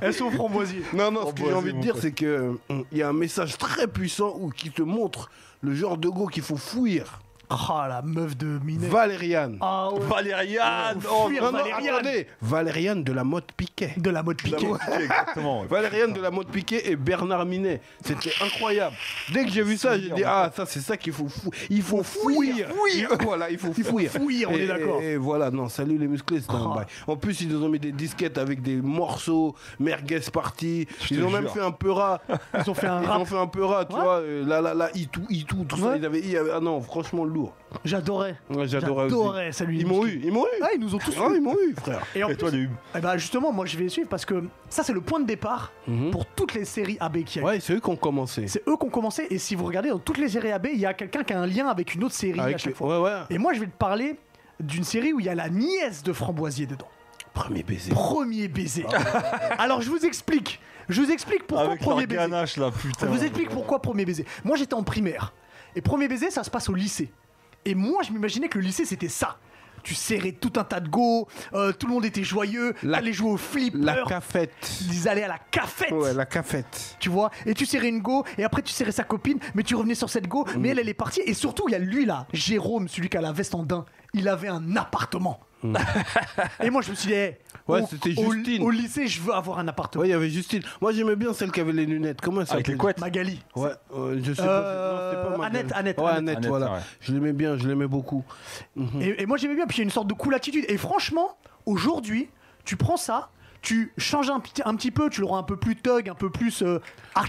[SPEAKER 1] Elles sont framboisiers.
[SPEAKER 2] Non, non, ce que j'ai
[SPEAKER 3] Framboisier,
[SPEAKER 2] envie de dire, c'est que hum, il y a un message très puissant où, qui te montre le genre de go qu'il faut fuir.
[SPEAKER 1] Ah, la meuf de Minet.
[SPEAKER 2] Valériane.
[SPEAKER 1] Ah ouais.
[SPEAKER 3] Valériane
[SPEAKER 1] Oh,
[SPEAKER 3] oh,
[SPEAKER 1] fuir
[SPEAKER 2] non, non,
[SPEAKER 1] Valériane.
[SPEAKER 2] attendez. Valériane de la mode Piquet.
[SPEAKER 1] De la mode piquée.
[SPEAKER 3] Exactement.
[SPEAKER 2] Valériane de la mode Piquet et Bernard Minet. C'était incroyable. Dès que j'ai vu ça, j'ai dit Ah, ça, c'est ça qu'il faut fou- Il faut fuir.
[SPEAKER 1] fuir.
[SPEAKER 2] Voilà, il faut fuir.
[SPEAKER 1] fuir, on
[SPEAKER 2] Et-
[SPEAKER 1] est d'accord.
[SPEAKER 2] Et, et voilà, non, salut les musclés, c'est un
[SPEAKER 1] Oh.
[SPEAKER 2] bail. En plus, ils nous ont mis des disquettes avec des morceaux, merguez party.
[SPEAKER 3] Je
[SPEAKER 2] Ils ont même
[SPEAKER 3] jure.
[SPEAKER 2] fait un peu rat.
[SPEAKER 1] Ils ont fait un
[SPEAKER 2] Ils
[SPEAKER 1] rap.
[SPEAKER 2] ont fait un peu rat, tu
[SPEAKER 1] Ouais.
[SPEAKER 2] vois. euh, Là, là, là, itou, itou, tout ça.
[SPEAKER 1] Ouais.
[SPEAKER 2] Ils avaient, ils avaient- ah non, franchement, lourd.
[SPEAKER 1] J'adorais.
[SPEAKER 2] Ouais, J'adorais aussi.
[SPEAKER 1] J'adorais, salut.
[SPEAKER 2] Ils m'ont eu, ils m'ont eu.
[SPEAKER 1] Ah, ils nous ont tous
[SPEAKER 2] Ah,
[SPEAKER 1] eu.
[SPEAKER 2] ils m'ont eu, frère.
[SPEAKER 1] Et en
[SPEAKER 3] Et toi,
[SPEAKER 1] plus,
[SPEAKER 3] les hubs
[SPEAKER 1] eh ben justement, moi je vais suivre parce que ça c'est le point de départ pour toutes les séries AB qui.
[SPEAKER 2] Ouais, c'est eux qui ont commencé.
[SPEAKER 1] C'est eux qui ont commencé et si vous regardez dans toutes les séries AB, il y a quelqu'un qui a un lien avec une autre série à
[SPEAKER 2] Avec
[SPEAKER 1] chaque
[SPEAKER 2] les-
[SPEAKER 1] fois.
[SPEAKER 2] Ouais, ouais.
[SPEAKER 1] Et moi je vais te parler d'une série où il y a la nièce de Framboisier dedans.
[SPEAKER 2] Premier baiser.
[SPEAKER 1] Premier baiser. [LAUGHS] Alors je vous explique. Je vous explique pourquoi
[SPEAKER 3] Avec
[SPEAKER 1] premier baiser.
[SPEAKER 3] ganache là, putain.
[SPEAKER 1] Je vous explique pourquoi premier baiser. Moi j'étais en primaire. Et premier baiser, ça se passe au lycée. Et moi je m'imaginais que le lycée c'était ça. Tu serrais tout un tas de go, euh, tout le monde était joyeux,
[SPEAKER 2] La-
[SPEAKER 1] t'allais jouer au flipper,
[SPEAKER 2] La cafette.
[SPEAKER 1] ils allaient à la cafette.
[SPEAKER 2] Ouais, la cafette.
[SPEAKER 1] Tu vois, et tu serrais une go, et après tu serrais sa copine, mais tu revenais sur cette go, mais elle, elle est partie. Et surtout, il y a lui là, Jérôme, celui qui a la veste en daim, il avait un appartement. [LAUGHS] et moi, je me suis dit, hey,
[SPEAKER 2] Ouais,
[SPEAKER 1] au-
[SPEAKER 2] c'était Justine.
[SPEAKER 1] au lycée, je veux avoir un appartement.
[SPEAKER 2] Ouais, il y avait Justine. Moi, j'aimais bien celle qui avait les lunettes. Comment elle
[SPEAKER 3] Avec les
[SPEAKER 2] s'appelait
[SPEAKER 3] couettes.
[SPEAKER 1] Magali.
[SPEAKER 2] Ouais, euh, je sais
[SPEAKER 1] Euh,
[SPEAKER 2] pas. Non, pas Magali.
[SPEAKER 1] Annette, Annette,
[SPEAKER 2] Ouais,
[SPEAKER 1] Annette.
[SPEAKER 2] Annette, voilà.
[SPEAKER 3] ouais.
[SPEAKER 2] Je l'aimais bien, je l'aimais beaucoup.
[SPEAKER 1] Et, et moi, j'aimais bien, puis il y a une sorte de cool attitude. Et franchement, aujourd'hui, tu prends ça, tu changes un, petit- un petit peu, tu le rends un peu plus thug, un peu plus euh,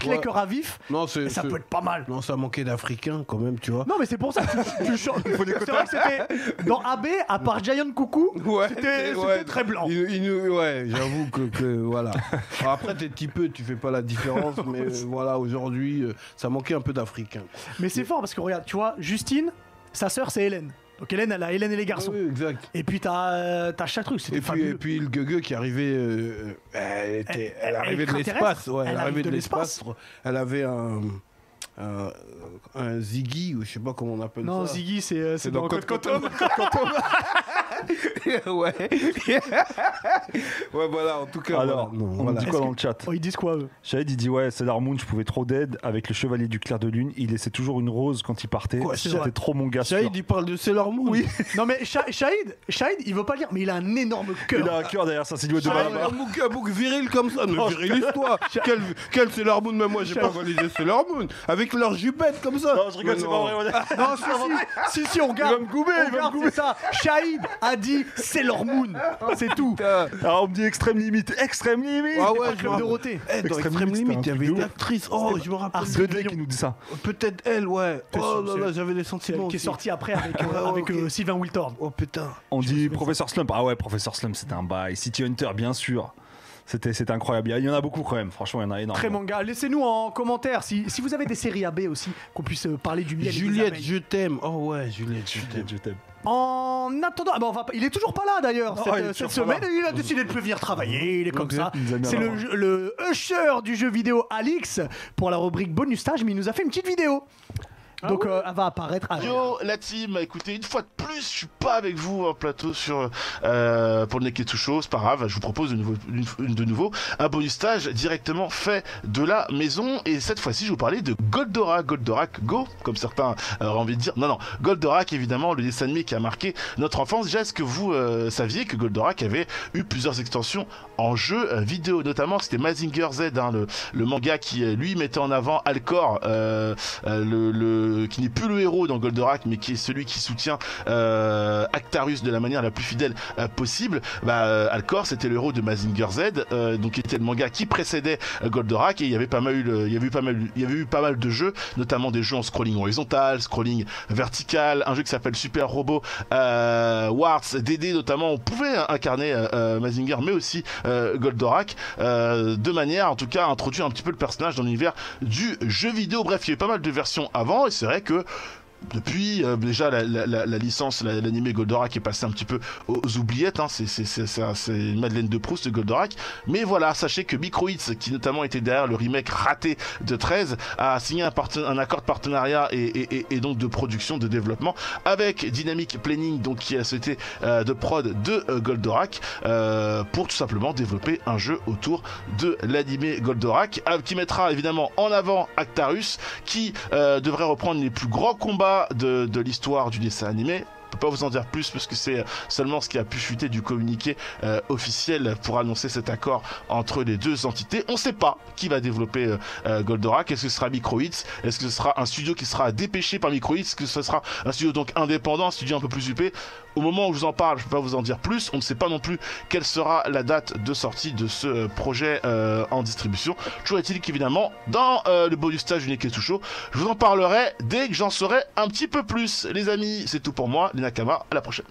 [SPEAKER 2] Ouais.
[SPEAKER 1] à vif,
[SPEAKER 2] Non, c'est.
[SPEAKER 1] ça peut être pas mal.
[SPEAKER 2] Non, ça manquait d'Africains quand même, tu vois.
[SPEAKER 1] Non, mais c'est pour ça que tu, tu [LAUGHS] changes. C'est vrai que c'était. Dans AB, à part Giant Coucou,
[SPEAKER 2] Ouais,
[SPEAKER 1] c'était
[SPEAKER 2] ouais.
[SPEAKER 1] très blanc.
[SPEAKER 2] Il- il nous- ouais, j'avoue que, que, voilà. Alors [LAUGHS] après, t'es petit peu, tu fais pas la différence, mais euh, [LAUGHS] voilà, aujourd'hui, euh, ça manquait un peu d'Africains.
[SPEAKER 1] Mais c'est fort parce que regarde, tu vois, Justine, sa sœur c'est Hélène. Donc Hélène, elle a Hélène et les garçons.
[SPEAKER 2] Ah oui, exact.
[SPEAKER 1] Et puis t'as euh, t'as chaque truc,
[SPEAKER 2] Et puis, et puis le gueugue qui arrivait, euh, elle, était,
[SPEAKER 1] Elle-
[SPEAKER 2] arrivait de l'espace, ouais, elle,
[SPEAKER 1] Elle
[SPEAKER 2] arrivait de
[SPEAKER 1] de
[SPEAKER 2] l'espace. Elle avait un, un, un Ziggy, ou je sais pas comment on appelle
[SPEAKER 1] non,
[SPEAKER 2] ça.
[SPEAKER 1] Ziggy, c'est euh, c'est
[SPEAKER 2] dans
[SPEAKER 1] dans Code Quantum. [LAUGHS] [LAUGHS]
[SPEAKER 2] ouais. ouais, voilà, en tout cas.
[SPEAKER 3] Alors,
[SPEAKER 2] voilà. Non,
[SPEAKER 3] on
[SPEAKER 2] voilà.
[SPEAKER 3] dit quoi dans le chat
[SPEAKER 1] Oh, ils disent quoi eux
[SPEAKER 3] Shahid il dit ouais Sailor Moon je pouvais trop d'aide avec le chevalier du clair de lune il laissait toujours une rose quand il partait c'était trop mon gars.
[SPEAKER 2] Shahid, il parle de Sailor Moon.
[SPEAKER 1] Oui. non mais Sha- Shahid, Shahid, il veut pas le dire, mais il a un énorme
[SPEAKER 3] il
[SPEAKER 1] cœur.
[SPEAKER 3] a un cœur derrière sa silhouette de Barbara
[SPEAKER 2] un bouc, viril comme ça, mais virilise-toi [LAUGHS] Quel, quel Sailor Moon, mais moi j'ai pas validé Sailor Moon Avec leur jupette comme ça
[SPEAKER 3] non je rigole c'est pas vrai
[SPEAKER 1] Non, si, si, [LAUGHS] si, si, on garde.
[SPEAKER 3] va me il va me
[SPEAKER 1] ça. Shahid a dit Sailor Moon. C'est tout.
[SPEAKER 2] Putain.
[SPEAKER 3] alors on me dit extrême limite extrême limite
[SPEAKER 2] Ah ouais, je
[SPEAKER 1] Dorothée.
[SPEAKER 2] Eh, dans
[SPEAKER 3] Extrême
[SPEAKER 2] Extrême
[SPEAKER 3] Limite,
[SPEAKER 2] il y avait une actrice. Oh, je me rappelle.
[SPEAKER 1] Arsène
[SPEAKER 3] Dudley qui nous dit ça
[SPEAKER 2] Peut-être elle, ouais. Oh
[SPEAKER 1] sûr,
[SPEAKER 2] là
[SPEAKER 1] c'est-
[SPEAKER 2] là, j'avais des
[SPEAKER 1] Qui
[SPEAKER 2] sentiments.
[SPEAKER 1] est
[SPEAKER 2] aussi.
[SPEAKER 1] sorti après avec, euh,
[SPEAKER 2] Ouais,
[SPEAKER 1] avec
[SPEAKER 2] ok.
[SPEAKER 1] euh, Sylvain Wiltord.
[SPEAKER 2] Oh putain.
[SPEAKER 3] on dit Professeur Slump ah ouais Professeur Slump c'était un bail City Hunter bien sûr c'était c'était incroyable il y en a beaucoup quand même franchement il y en a énormément
[SPEAKER 1] Très manga. Laissez-nous en commentaire si, si vous avez des séries AB aussi, qu'on puisse euh, parler du miel. et des
[SPEAKER 2] Juliette,
[SPEAKER 1] abeilles.
[SPEAKER 2] je t'aime. Oh ouais, Juliette, je t'aime.
[SPEAKER 3] Juliette, je t'aime
[SPEAKER 1] En attendant, ah bah on va pas- il est toujours pas là d'ailleurs
[SPEAKER 3] Non,
[SPEAKER 1] cette,
[SPEAKER 3] il est toujours
[SPEAKER 1] cette
[SPEAKER 3] pas
[SPEAKER 1] semaine. Il a décidé de plus venir travailler. Il est comme ça.
[SPEAKER 3] il nous a mis
[SPEAKER 1] C'est le,
[SPEAKER 3] l'avant.
[SPEAKER 1] jeu- le usher du jeu vidéo Alix pour la rubrique bonus stage, mais il nous a fait une petite vidéo. Donc euh, elle va apparaître. à-
[SPEAKER 8] Yo la team, écoutez, une fois de plus, je suis pas avec vous en plateau sur euh, pour le Neketsu Show, c'est pas grave, je vous propose de nouveau, une- une- de nouveau un bonus stage directement fait de la maison et cette fois-ci je vais vous parler de Goldorak, Goldorak Go, comme certains euh, auraient envie de dire. Non non, Goldorak évidemment le dessin animé qui a marqué notre enfance. Déjà, est-ce que vous euh, saviez que Goldorak avait eu plusieurs extensions en jeu euh, vidéo, notamment c'était Mazinger Z, hein, le, le manga qui euh, lui mettait en avant Alcor, euh, euh, le, le- qui n'est plus le héros dans Goldorak, mais qui est celui qui soutient euh, Actarus de la manière la plus fidèle euh, possible. Bah, Alcor, c'était le héros de Mazinger Z, donc qui était le manga qui précédait Goldorak, et il y avait pas mal, eu il y avait eu pas mal, il y avait eu pas mal de jeux, notamment des jeux en scrolling horizontal, scrolling vertical, un jeu qui s'appelle Super Robot Wars, DD notamment. On pouvait incarner euh, euh, Mazinger, mais aussi Goldorak, euh, de manière, en tout cas, à introduire un petit peu le personnage dans l'univers du jeu vidéo. Bref, il y a eu pas mal de versions avant, et c'est vrai que depuis euh, déjà la, la- la- licence, la- l'animé Goldorak est passé un petit peu aux oubliettes. hein. c'est, Madeleine de Proust, Goldorak. Mais voilà, sachez que Microhits, qui notamment était derrière le remake raté de 13, a signé un, un accord de partenariat et, et- et- donc de production, de développement avec Dynamic Planning, donc qui a souhaité euh, de prod de euh, Goldorak euh, pour tout simplement développer un jeu autour de l'animé Goldorak, qui mettra évidemment en avant Actarus, qui euh, devrait reprendre les plus grands combats de, l'histoire du dessin animé. Je peux pas vous en dire plus parce que c'est seulement ce qui a pu fuiter du communiqué euh, officiel pour annoncer cet accord entre les deux entités. On sait pas qui va développer euh, euh, Goldorak. Est-ce que ce sera Microhits Est-ce que ce sera un studio qui sera dépêché par Microhits Est-ce que ce sera un studio donc indépendant, un studio un peu plus huppé? Au moment où je vous en parle, je peux pas vous en dire plus. On ne sait pas non plus quelle sera la date de sortie de ce euh, projet euh, en distribution. Toujours est-il qu'évidemment, dans euh, le bonus stage Neketsu Show, je vous en parlerai dès que j'en saurai un petit peu plus. Les amis, c'est tout pour moi. Les Nakama, à la prochaine.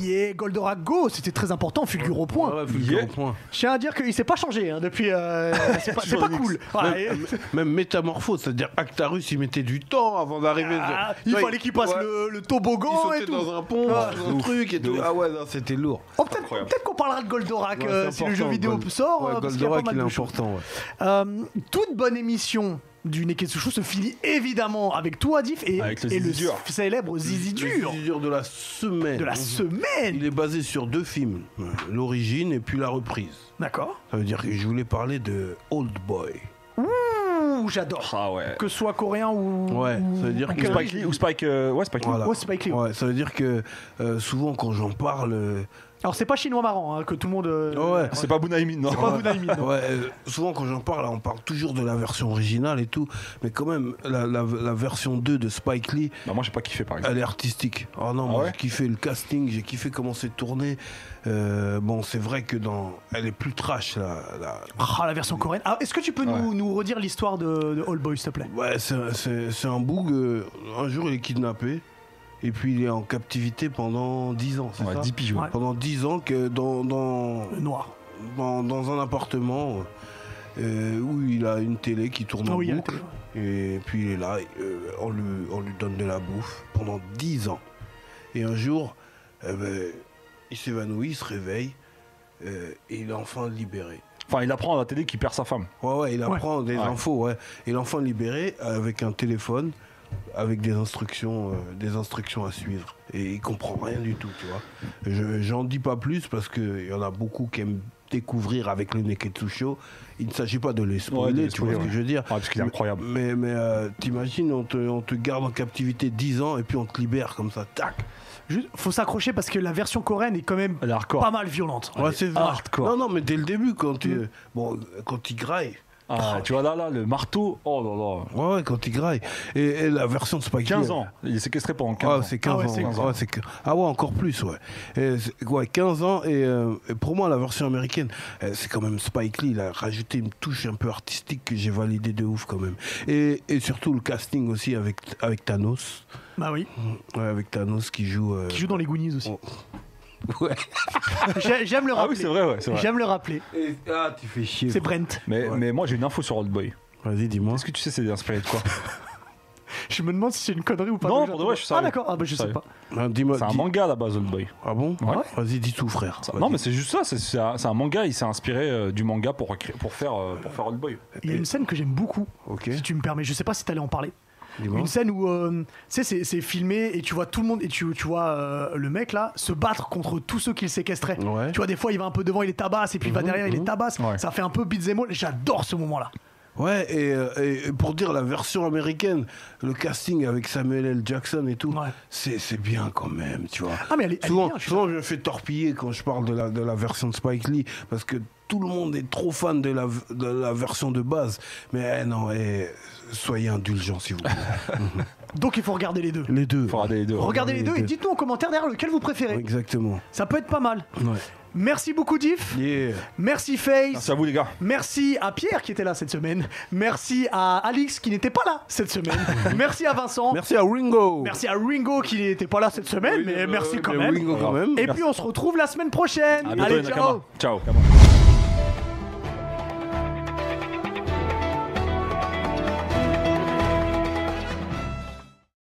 [SPEAKER 1] Yeah, Goldorak Go, c'était très important, Fulgur au point.
[SPEAKER 2] Ouais, ouais, Fulgur
[SPEAKER 3] Yeah.
[SPEAKER 2] au point.
[SPEAKER 1] Je tiens à dire qu'il s'est pas changé hein, depuis. euh, [LAUGHS] c'est pas, c'est pas cool. Ouais,
[SPEAKER 2] Même, même métamorphose, c'est-à-dire Actarus, il mettait du temps avant d'arriver.
[SPEAKER 1] ah, il fallait qu'il passe
[SPEAKER 2] ouais,
[SPEAKER 1] le, le
[SPEAKER 2] Il
[SPEAKER 1] toboggan
[SPEAKER 2] sautait
[SPEAKER 1] et tout.
[SPEAKER 2] dans un pont,
[SPEAKER 1] Ah.
[SPEAKER 2] dans un truc et tout. Ah ouais, non, c'était lourd.
[SPEAKER 1] Oh, peut-être
[SPEAKER 3] Incroyable.
[SPEAKER 1] peut-être qu'on parlera de Goldorak
[SPEAKER 2] Ouais,
[SPEAKER 1] euh,
[SPEAKER 2] c'est
[SPEAKER 1] si le jeu vidéo
[SPEAKER 2] Gold-
[SPEAKER 1] sort.
[SPEAKER 2] Ouais,
[SPEAKER 1] euh, parce qu'il y a pas
[SPEAKER 2] Goldorak,
[SPEAKER 1] mal
[SPEAKER 2] il est
[SPEAKER 1] de choses.
[SPEAKER 2] important. ouais.
[SPEAKER 1] Euh, toute bonne émission du Neketsu Show se finit évidemment avec toi, Diff, et,
[SPEAKER 3] Avec le
[SPEAKER 1] et
[SPEAKER 3] Zizi dur.
[SPEAKER 1] célèbre Zizi dur
[SPEAKER 2] Le Zizi dur de la semaine.
[SPEAKER 1] de la
[SPEAKER 2] Mhm.
[SPEAKER 1] semaine.
[SPEAKER 2] Il est basé sur deux films, l'origine et puis la reprise.
[SPEAKER 1] D'accord.
[SPEAKER 2] Ça veut dire que je voulais parler de Old Boy.
[SPEAKER 1] Ouh, j'adore.
[SPEAKER 3] Ah ouais.
[SPEAKER 1] Que ce soit coréen ou.
[SPEAKER 2] Ouais,
[SPEAKER 1] ou-
[SPEAKER 2] ça veut dire
[SPEAKER 1] ou
[SPEAKER 2] que
[SPEAKER 1] coréen.
[SPEAKER 3] Spike Lee ou Spike. euh, ouais, Spike Lee.
[SPEAKER 2] Voilà.
[SPEAKER 1] Ouais, Spike Lee.
[SPEAKER 2] Ouais, ça veut dire que euh, souvent quand j'en parle, euh,
[SPEAKER 1] Alors, c'est pas chinois marrant hein, que tout le monde. euh,
[SPEAKER 2] Ouais.
[SPEAKER 3] C'est pas Bunaimin, non
[SPEAKER 1] C'est pas Bunaimin, non.
[SPEAKER 2] ouais, euh, souvent quand j'en parle, on parle toujours de la version originale et tout, mais quand même la, la- la version 2 de Spike Lee,
[SPEAKER 3] Bah, moi, j'ai pas kiffé par exemple.
[SPEAKER 2] elle est artistique. Oh non,
[SPEAKER 3] Ah
[SPEAKER 2] moi
[SPEAKER 3] ouais
[SPEAKER 2] j'ai kiffé le casting, j'ai kiffé comment c'est tourné. Euh, bon, c'est vrai que dans, elle est plus trash la, la-
[SPEAKER 1] Ah, la version coréenne. Ah, Est-ce que tu peux nous,
[SPEAKER 3] Ouais.
[SPEAKER 1] nous redire l'histoire de, de Old Boy, s'il te plaît?
[SPEAKER 2] Ouais, c'est un- c'est c'est un boug. euh, un jour, il est kidnappé. Et puis, il est en captivité pendant 10 ans, c'est
[SPEAKER 3] Ouais,
[SPEAKER 2] ça
[SPEAKER 3] 10 pigeons.
[SPEAKER 1] Ouais.
[SPEAKER 2] Pendant 10 ans, que dans, dans,
[SPEAKER 1] Le noir.
[SPEAKER 2] dans, dans un appartement euh, où il a une télé qui tourne
[SPEAKER 1] Ah
[SPEAKER 2] en
[SPEAKER 1] oui, il y a la
[SPEAKER 2] boucle. Et puis, il est là, euh, on, lui, on lui donne de la bouffe pendant 10 ans. Et un jour, eh ben, il s'évanouit, il se réveille. euh, et il est enfin libéré.
[SPEAKER 3] Enfin, il apprend à la télé qu'il perd sa femme.
[SPEAKER 2] Ouais, ouais, il apprend des
[SPEAKER 3] Ouais.
[SPEAKER 2] infos, ouais. Et l'enfant libéré avec un téléphone, avec des instructions, euh, des instructions à suivre. Et il comprend rien du tout, tu vois. Je, j'en dis pas plus parce qu'il y en a beaucoup qui aiment découvrir avec le Neketsu Show. Il ne s'agit pas de les spoiler,
[SPEAKER 3] Ouais, de les
[SPEAKER 2] tu vois ce que je veux dire.
[SPEAKER 3] Ah, parce qu'il est incroyable.
[SPEAKER 2] Mais, mais euh, t'imagines, on te, on te garde en captivité 10 ans et puis on te libère comme ça, tac.
[SPEAKER 1] Juste, faut s'accrocher parce que la version coréenne est quand même pas mal violente.
[SPEAKER 2] Ouais, c'est vrai.
[SPEAKER 3] hardcore.
[SPEAKER 2] Non, non, mais dès le début, quand tu, bon, quand il graille,
[SPEAKER 3] Ah, tu vois là, là, le marteau. Oh là là.
[SPEAKER 2] ouais, ouais, quand il graille. Et, et la version de Spike
[SPEAKER 3] 15
[SPEAKER 2] Lee,
[SPEAKER 3] ans. Il est séquestré pendant 15
[SPEAKER 2] Ah,
[SPEAKER 3] ans.
[SPEAKER 2] c'est 15
[SPEAKER 1] Ah ouais,
[SPEAKER 2] ans.
[SPEAKER 1] c'est
[SPEAKER 3] 15
[SPEAKER 2] ouais,
[SPEAKER 3] ans.
[SPEAKER 2] c'est que- Ah ouais, encore plus, ouais. Et ouais 15 ans, et, euh, et pour moi, la version américaine, euh, c'est quand même Spike Lee, il a rajouté une touche un peu artistique que j'ai validé de ouf quand même. Et, et surtout le casting aussi avec, avec Thanos.
[SPEAKER 1] Bah oui.
[SPEAKER 2] Ouais, avec Thanos qui joue... euh,
[SPEAKER 1] Qui joue dans les Goonies aussi.
[SPEAKER 2] Oh. [LAUGHS] Ouais.
[SPEAKER 1] J'ai- J'aime le
[SPEAKER 3] Ah
[SPEAKER 1] rappeler.
[SPEAKER 3] oui, c'est vrai, ouais, c'est vrai.
[SPEAKER 1] J'aime le rappeler.
[SPEAKER 2] Et- ah, tu fais chier.
[SPEAKER 1] C'est. Brent.
[SPEAKER 3] Mais,
[SPEAKER 2] Ouais.
[SPEAKER 3] mais moi, j'ai une info sur Old Boy.
[SPEAKER 2] Vas-y, dis-moi.
[SPEAKER 3] Est-ce que tu sais c'est inspiré de quoi [LAUGHS]
[SPEAKER 1] Je me demande si c'est une connerie ou pas.
[SPEAKER 3] Non, pour de vrai, je suis
[SPEAKER 1] Ah
[SPEAKER 3] sérieux.
[SPEAKER 1] d'accord. Ah bah je
[SPEAKER 3] Je
[SPEAKER 1] sais pas.
[SPEAKER 2] Ah, dis-moi,
[SPEAKER 3] C'est un
[SPEAKER 2] dis-
[SPEAKER 3] manga à la base, Old Boy.
[SPEAKER 2] Ah bon
[SPEAKER 3] Ouais.
[SPEAKER 2] Vas-y, dis tout, frère.
[SPEAKER 3] Ça-
[SPEAKER 2] Vas-y.
[SPEAKER 3] non, mais c'est juste ça. C'est c'est un, c'est un manga. Il s'est inspiré euh, du manga pour, pour, faire, euh, pour faire Old Boy.
[SPEAKER 1] Il y a une scène que j'aime beaucoup.
[SPEAKER 2] Ok,
[SPEAKER 1] Si tu me permets, je sais pas si t'allais en parler. Une scène où, euh, tu sais, c'est- filmé et tu vois tout le monde et tu, tu vois euh, le mec là se battre contre tous ceux qu'il séquestrait.
[SPEAKER 2] Ouais.
[SPEAKER 1] Tu vois, des fois il va un peu devant, il les tabasse et puis il va
[SPEAKER 2] Mhm,
[SPEAKER 1] derrière, il les
[SPEAKER 2] mhm.
[SPEAKER 1] tabasse.
[SPEAKER 3] Ouais.
[SPEAKER 1] Ça fait un peu beat'em all. J'adore ce moment-là.
[SPEAKER 2] Ouais, et, euh, et pour dire la version américaine, le casting avec Samuel L. Jackson et tout,
[SPEAKER 1] Ouais.
[SPEAKER 2] c'est bien quand même, tu vois.
[SPEAKER 1] Ah mais elle est, elle est
[SPEAKER 2] souvent,
[SPEAKER 1] bien.
[SPEAKER 2] souvent, je me fais torpiller quand je parle de la, de la version de Spike Lee, parce que tout le monde est trop fan de la, de la version de base. Mais eh, non, eh, soyez indulgents, s'il vous plaît. [LAUGHS]
[SPEAKER 1] Donc il faut regarder les deux.
[SPEAKER 2] les deux.
[SPEAKER 3] Faut regarder les deux.
[SPEAKER 1] Regardez les
[SPEAKER 2] les
[SPEAKER 1] deux et dites-nous en commentaire derrière lequel vous préférez.
[SPEAKER 2] Exactement.
[SPEAKER 1] Ça peut être pas mal.
[SPEAKER 2] Ouais.
[SPEAKER 1] Merci beaucoup Diff.
[SPEAKER 2] Yeah.
[SPEAKER 1] Merci Face.
[SPEAKER 3] Merci à vous, les gars.
[SPEAKER 1] Merci à Pierre qui était là cette semaine. Merci à Alix qui n'était pas là cette semaine. [LAUGHS] merci à Vincent.
[SPEAKER 2] Merci à Ringo.
[SPEAKER 1] Merci à Ringo qui n'était pas là cette semaine,
[SPEAKER 2] Oui,
[SPEAKER 1] mais
[SPEAKER 2] euh,
[SPEAKER 1] merci quand
[SPEAKER 2] mais
[SPEAKER 1] même.
[SPEAKER 2] Ringo quand même.
[SPEAKER 1] Et puis on se retrouve la semaine prochaine.
[SPEAKER 3] À bientôt,
[SPEAKER 1] Allez,
[SPEAKER 3] les
[SPEAKER 1] ciao.
[SPEAKER 3] Nakama. Ciao.